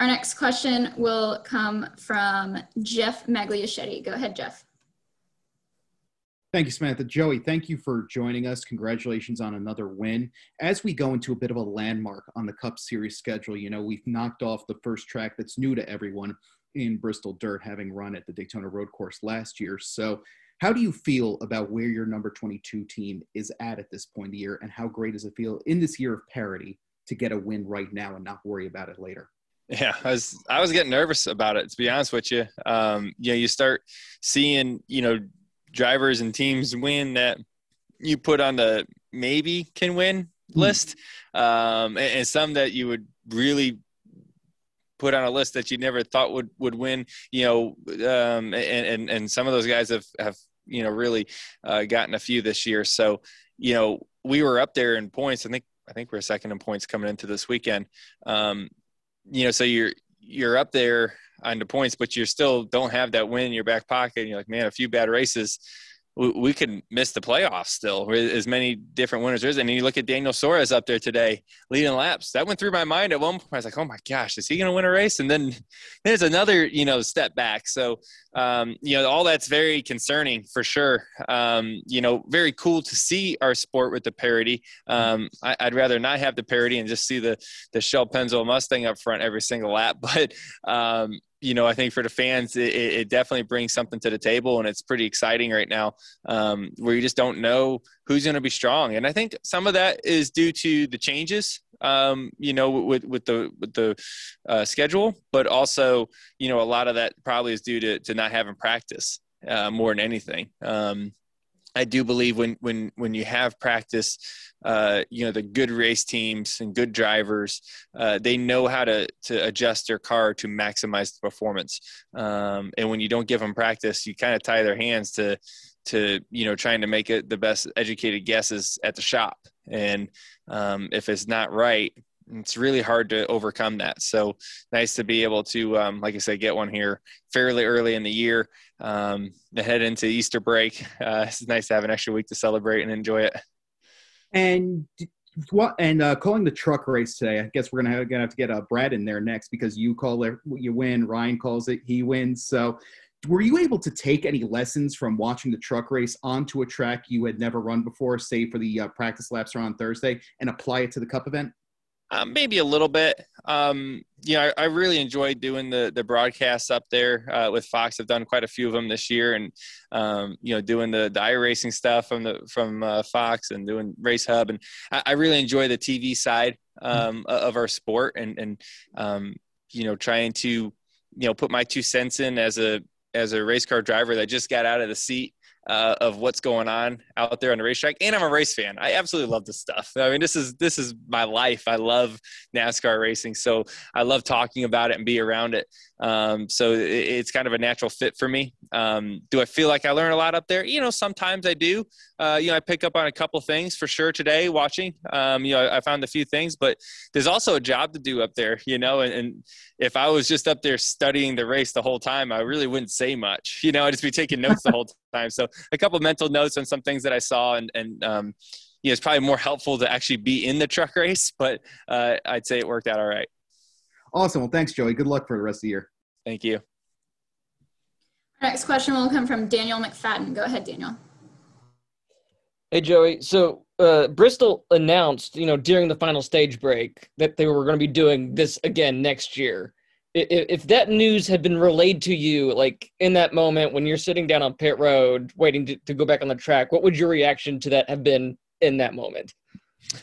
Our next question will come from Jeff Magliachetti. Go ahead, Jeff. Thank you, Samantha. Joey, thank you for joining us. Congratulations on another win. As we go into a bit of a landmark on the Cup Series schedule, you know, we've knocked off the first track that's new to everyone in Bristol Dirt, having run at the Daytona Road Course last year. So, how do you feel about where your number 22 team is at at this point in the year, and how great does it feel in this year of parity to get a win right now and not worry about it later? Yeah, I was I was getting nervous about it to be honest with you. Um, you know, you start seeing you know drivers and teams win that you put on the maybe can win hmm. list, um, and, and some that you would really put on a list that you never thought would would win. You know, um, and and and some of those guys have have you know really uh, gotten a few this year. So you know, we were up there in points. I think I think we're second in points coming into this weekend. Um, you know, so you're you're up there on the points, but you still don't have that win in your back pocket. And you're like, man, a few bad races we, we could miss the playoffs still as many different winners there is. And you look at Daniel Suarez up there today leading laps. That went through my mind at one point. I was like, oh my gosh, is he going to win a race? And then there's another, you know, step back. So, um, you know, all that's very concerning for sure. Um, you know, very cool to see our sport with the parity. Um, I, would rather not have the parity and just see the the Shell Pennzoil Mustang up front every single lap. But um, you know, I think for the fans, it, it, definitely brings something to the table, and it's pretty exciting right now, um, where you just don't know who's going to be strong. And I think some of that is due to the changes, um, you know, with with the with the uh, schedule, but also, you know, a lot of that probably is due to to not having practice uh, more than anything. Um, I do believe when when when you have practice, uh, you know the good race teams and good drivers, uh, they know how to to adjust their car to maximize the performance. Um, and when you don't give them practice, you kind of tie their hands to to you know trying to make it the best educated guesses at the shop. And um, if it's not right, it's really hard to overcome that. So nice to be able to, um, like I said, get one here fairly early in the year um, to head into Easter break. Uh, it's nice to have an extra week to celebrate and enjoy it. And what and uh, calling the truck race today, I guess we're gonna have, gonna have to get uh, Brad in there next because you call it, you win. Ryan calls it, he wins. So, were you able to take any lessons from watching the truck race onto a track you had never run before, say for the uh, practice laps on Thursday, and apply it to the Cup event? Um, maybe a little bit. Um, you know, I, I, really enjoyed doing the the broadcasts up there uh, with Fox. I've done quite a few of them this year, and um, you know, doing the the racing stuff from the from uh, Fox and doing Race Hub, and I, I really enjoy the TV side um, of our sport, and and um, you know, trying to you know put my two cents in as a as a race car driver that just got out of the seat uh, of what's going on out there on the racetrack. And I'm a race fan. I absolutely love this stuff. I mean, this is this is my life. I love NASCAR racing, so I love talking about it and be around it. Um, so it, it's kind of a natural fit for me. Um, do I feel like I learn a lot up there? You know, sometimes I do. Uh, you know, I pick up on a couple things for sure today watching. Um, you know, I, I, found a few things, but there's also a job to do up there. You know, and, and if I was just up there studying the race the whole time, I really wouldn't say much. You know, I'd just be taking notes the whole time. So a couple mental notes on some things that I saw, and and um, you know, it's probably more helpful to actually be in the truck race. But uh, I'd say it worked out all right. Awesome. Well, thanks, Joey. Good luck for the rest of the year. Thank you. Our next question will come from Daniel McFadin. Go ahead, Daniel. Hey, Joey. So uh, Bristol announced, you know, during the final stage break that they were going to be doing this again next year. If, if that news had been relayed to you, like in that moment when you're sitting down on pit road waiting to, to go back on the track, what would your reaction to that have been in that moment?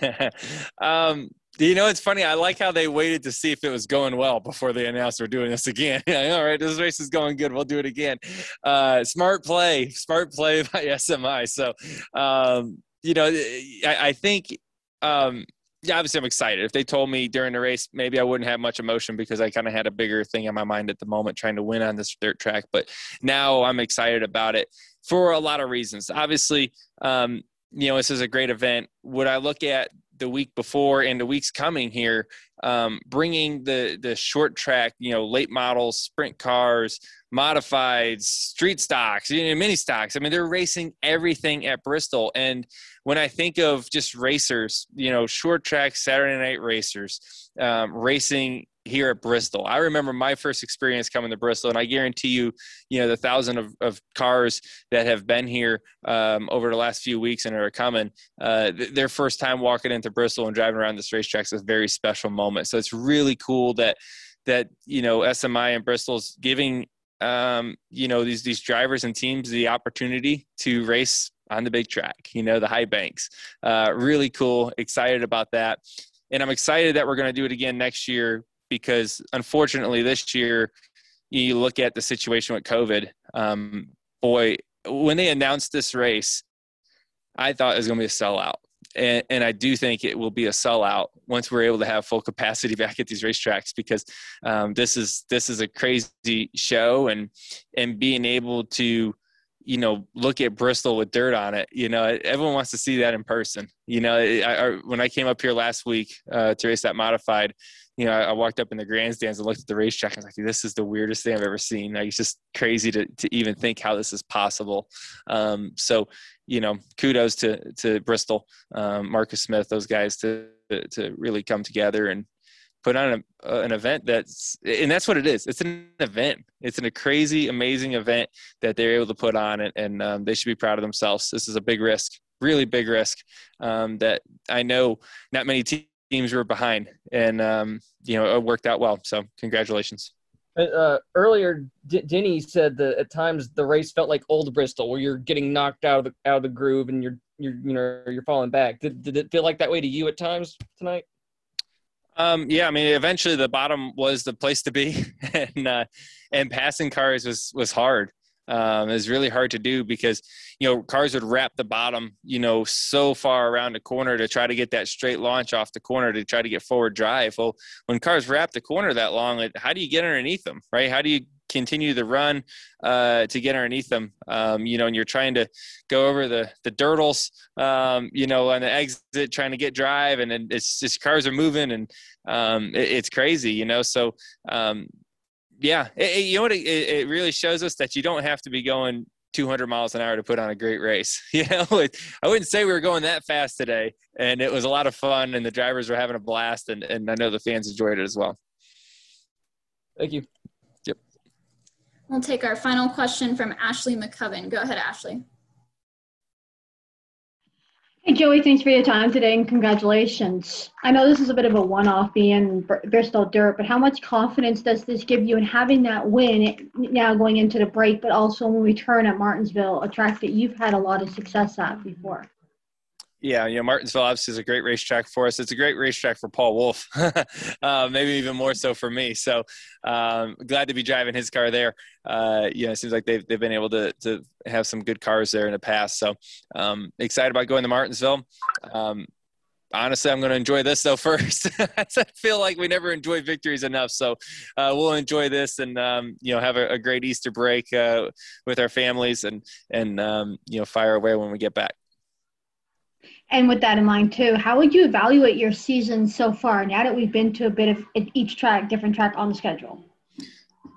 um, you know, it's funny. I like how they waited to see if it was going well before they announced we're doing this again. All right, this race is going good. We'll do it again. Uh, smart play, smart play by SMI. So, um, you know, I, I think, um, yeah, obviously I'm excited. If they told me during the race, maybe I wouldn't have much emotion because I kind of had a bigger thing in my mind at the moment trying to win on this dirt track. But now I'm excited about it for a lot of reasons. Obviously, um, you know, this is a great event. Would I look at the week before and the weeks coming here, um, bringing the the short track, you know, late models, sprint cars, modifieds, street stocks, you know, mini stocks. I mean, they're racing everything at Bristol. And when I think of just racers, you know, short track Saturday night racers, um, racing here at Bristol. I remember my first experience coming to Bristol, and I guarantee you, you know, the thousand of, of cars that have been here um, over the last few weeks and are coming, uh, th- their first time walking into Bristol and driving around this racetrack is a very special moment. So it's really cool that that you know SMI and Bristol's giving um, you know these these drivers and teams the opportunity to race on the big track. You know, the high banks. Uh, really cool. Excited about that. And I'm excited that we're going to do it again next year because unfortunately this year you look at the situation with COVID. Um, boy, when they announced this race, I thought it was going to be a sellout. And, and, I do think it will be a sellout once we're able to have full capacity back at these racetracks because um, this is this is a crazy show and and being able to you know look at Bristol with dirt on it you know everyone wants to see that in person you know I, I, when I came up here last week uh, to race that modified you know, I, walked up in the grandstands and looked at the racetrack. I was like, this is the weirdest thing I've ever seen. Like, it's just crazy to, to even think how this is possible. Um, so, you know, kudos to, to Bristol, um, Marcus Smith, those guys to, to really come together and put on a, an event that's, and that's what it is. It's an event. It's an, a crazy, amazing event that they're able to put on and, and um, they should be proud of themselves. This is a big risk, really big risk um, that I know not many teams teams were behind, and um, you know it worked out well. So congratulations. Uh, earlier, D- Denny said that at times the race felt like old Bristol, where you're getting knocked out of the out of the groove and you're you're you know you're falling back. Did, did it feel like that way to you at times tonight? Um, yeah, I mean, eventually the bottom was the place to be, and uh, and passing cars was was hard um, is really hard to do because you know cars would wrap the bottom you know so far around the corner to try to get that straight launch off the corner to try to get forward drive. Well when cars wrap the corner that long how do you get underneath them right? How do you continue the run uh, to get underneath them? Um, you know and you're trying to go over the the dirtles um, you know on the exit trying to get drive and it's just cars are moving and um, it, it's crazy you know? So um, yeah, it, it, you know what? It, it really shows us that you don't have to be going 200 miles an hour to put on a great race. You know, I wouldn't say we were going that fast today, and it was a lot of fun, and the drivers were having a blast, and, and I know the fans enjoyed it as well. Thank you. Yep. We'll take our final question from Ashley McCubbin. Go ahead, Ashley. Hey, Joey, thanks for your time today and congratulations. I know this is a bit of a one off being Bristol Dirt, but how much confidence does this give you in having that win now going into the break, but also when we turn at Martinsville, a track that you've had a lot of success at before? Yeah, you know, Martinsville obviously is a great racetrack for us. It's a great racetrack for Paul Wolfe, uh, maybe even more so for me. So um, glad to be driving his car there. Uh, you know, it seems like they've, they've been able to, to have some good cars there in the past. So um, excited about going to Martinsville. Um, honestly, I'm going to enjoy this though first. I feel like we never enjoy victories enough, so uh, we'll enjoy this and um, you know have a, a great Easter break uh, with our families and and um, you know fire away when we get back. And with that in mind too, how would you evaluate your season so far now that we've been to a bit of each track, different track on the schedule?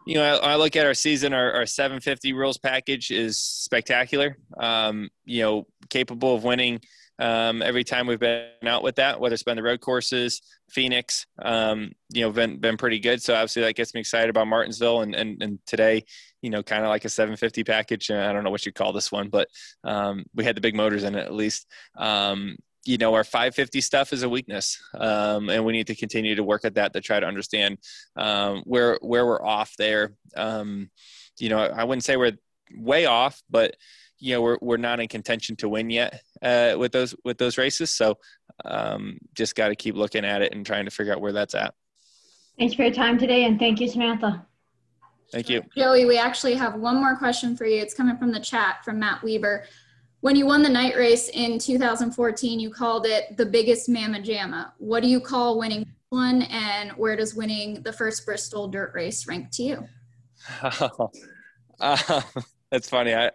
You know, I, I look at our season, our, our 750 rules package is spectacular. Um, you know, capable of winning um, every time we've been out with that, whether it's been the road courses, Phoenix, um, you know, been been pretty good. So obviously that gets me excited about Martinsville and and, and today, you know, kind of like a 750 package. I don't know what you call this one, but um, we had the big motors in it at least. Um, you know, our 550 stuff is a weakness, um, and we need to continue to work at that to try to understand um, where where we're off there. Um, you know, I wouldn't say we're way off, but you know we're we're not in contention to win yet uh, with those with those races. So um, just got to keep looking at it and trying to figure out where that's at. Thanks for your time today, and thank you, Samantha. Thank you, Joey. We actually have one more question for you. It's coming from the chat from Matt Weber. When you won the night race in 2014, you called it the biggest mamma jamma. What do you call winning one, and where does winning the first Bristol dirt race rank to you? uh, that's funny. I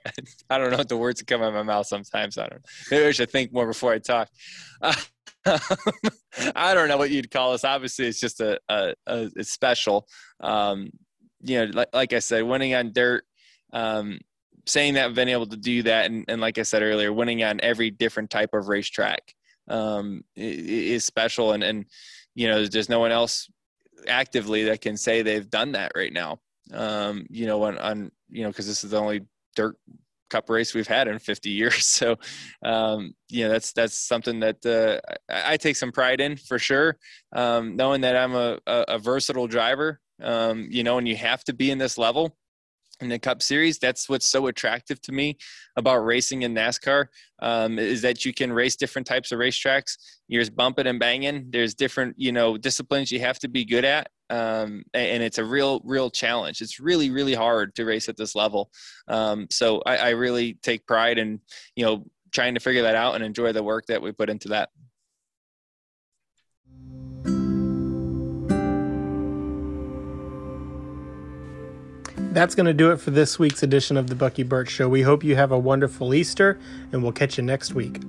I don't know what the words that come out of my mouth sometimes. I don't. Maybe I should think more before I talk. Uh, I don't know what you'd call us. Obviously, it's just a, a, a it's special. Um, you know, like, like I said, winning on dirt. Um, saying that I've been able to do that, and, and like I said earlier, winning on every different type of racetrack um, is special. And and you know, there's no one else actively that can say they've done that right now. Um, you know, on, on you know, because this is the only dirt cup race we've had in 50 years. So, um, you know, that's that's something that uh, I, I, take some pride in for sure. Um, knowing that I'm a, a, a versatile driver, um, you know, and you have to be in this level in the Cup Series. That's what's so attractive to me about racing in NASCAR um, is that you can race different types of racetracks. There's bumping and banging. There's different, you know, disciplines you have to be good at, um, and it's a real, real challenge. It's really, really hard to race at this level. Um, so I, I really take pride in, you know, trying to figure that out and enjoy the work that we put into that. That's going to do it for this week's edition of the Bucky Burt Show. We hope you have a wonderful Easter, and we'll catch you next week.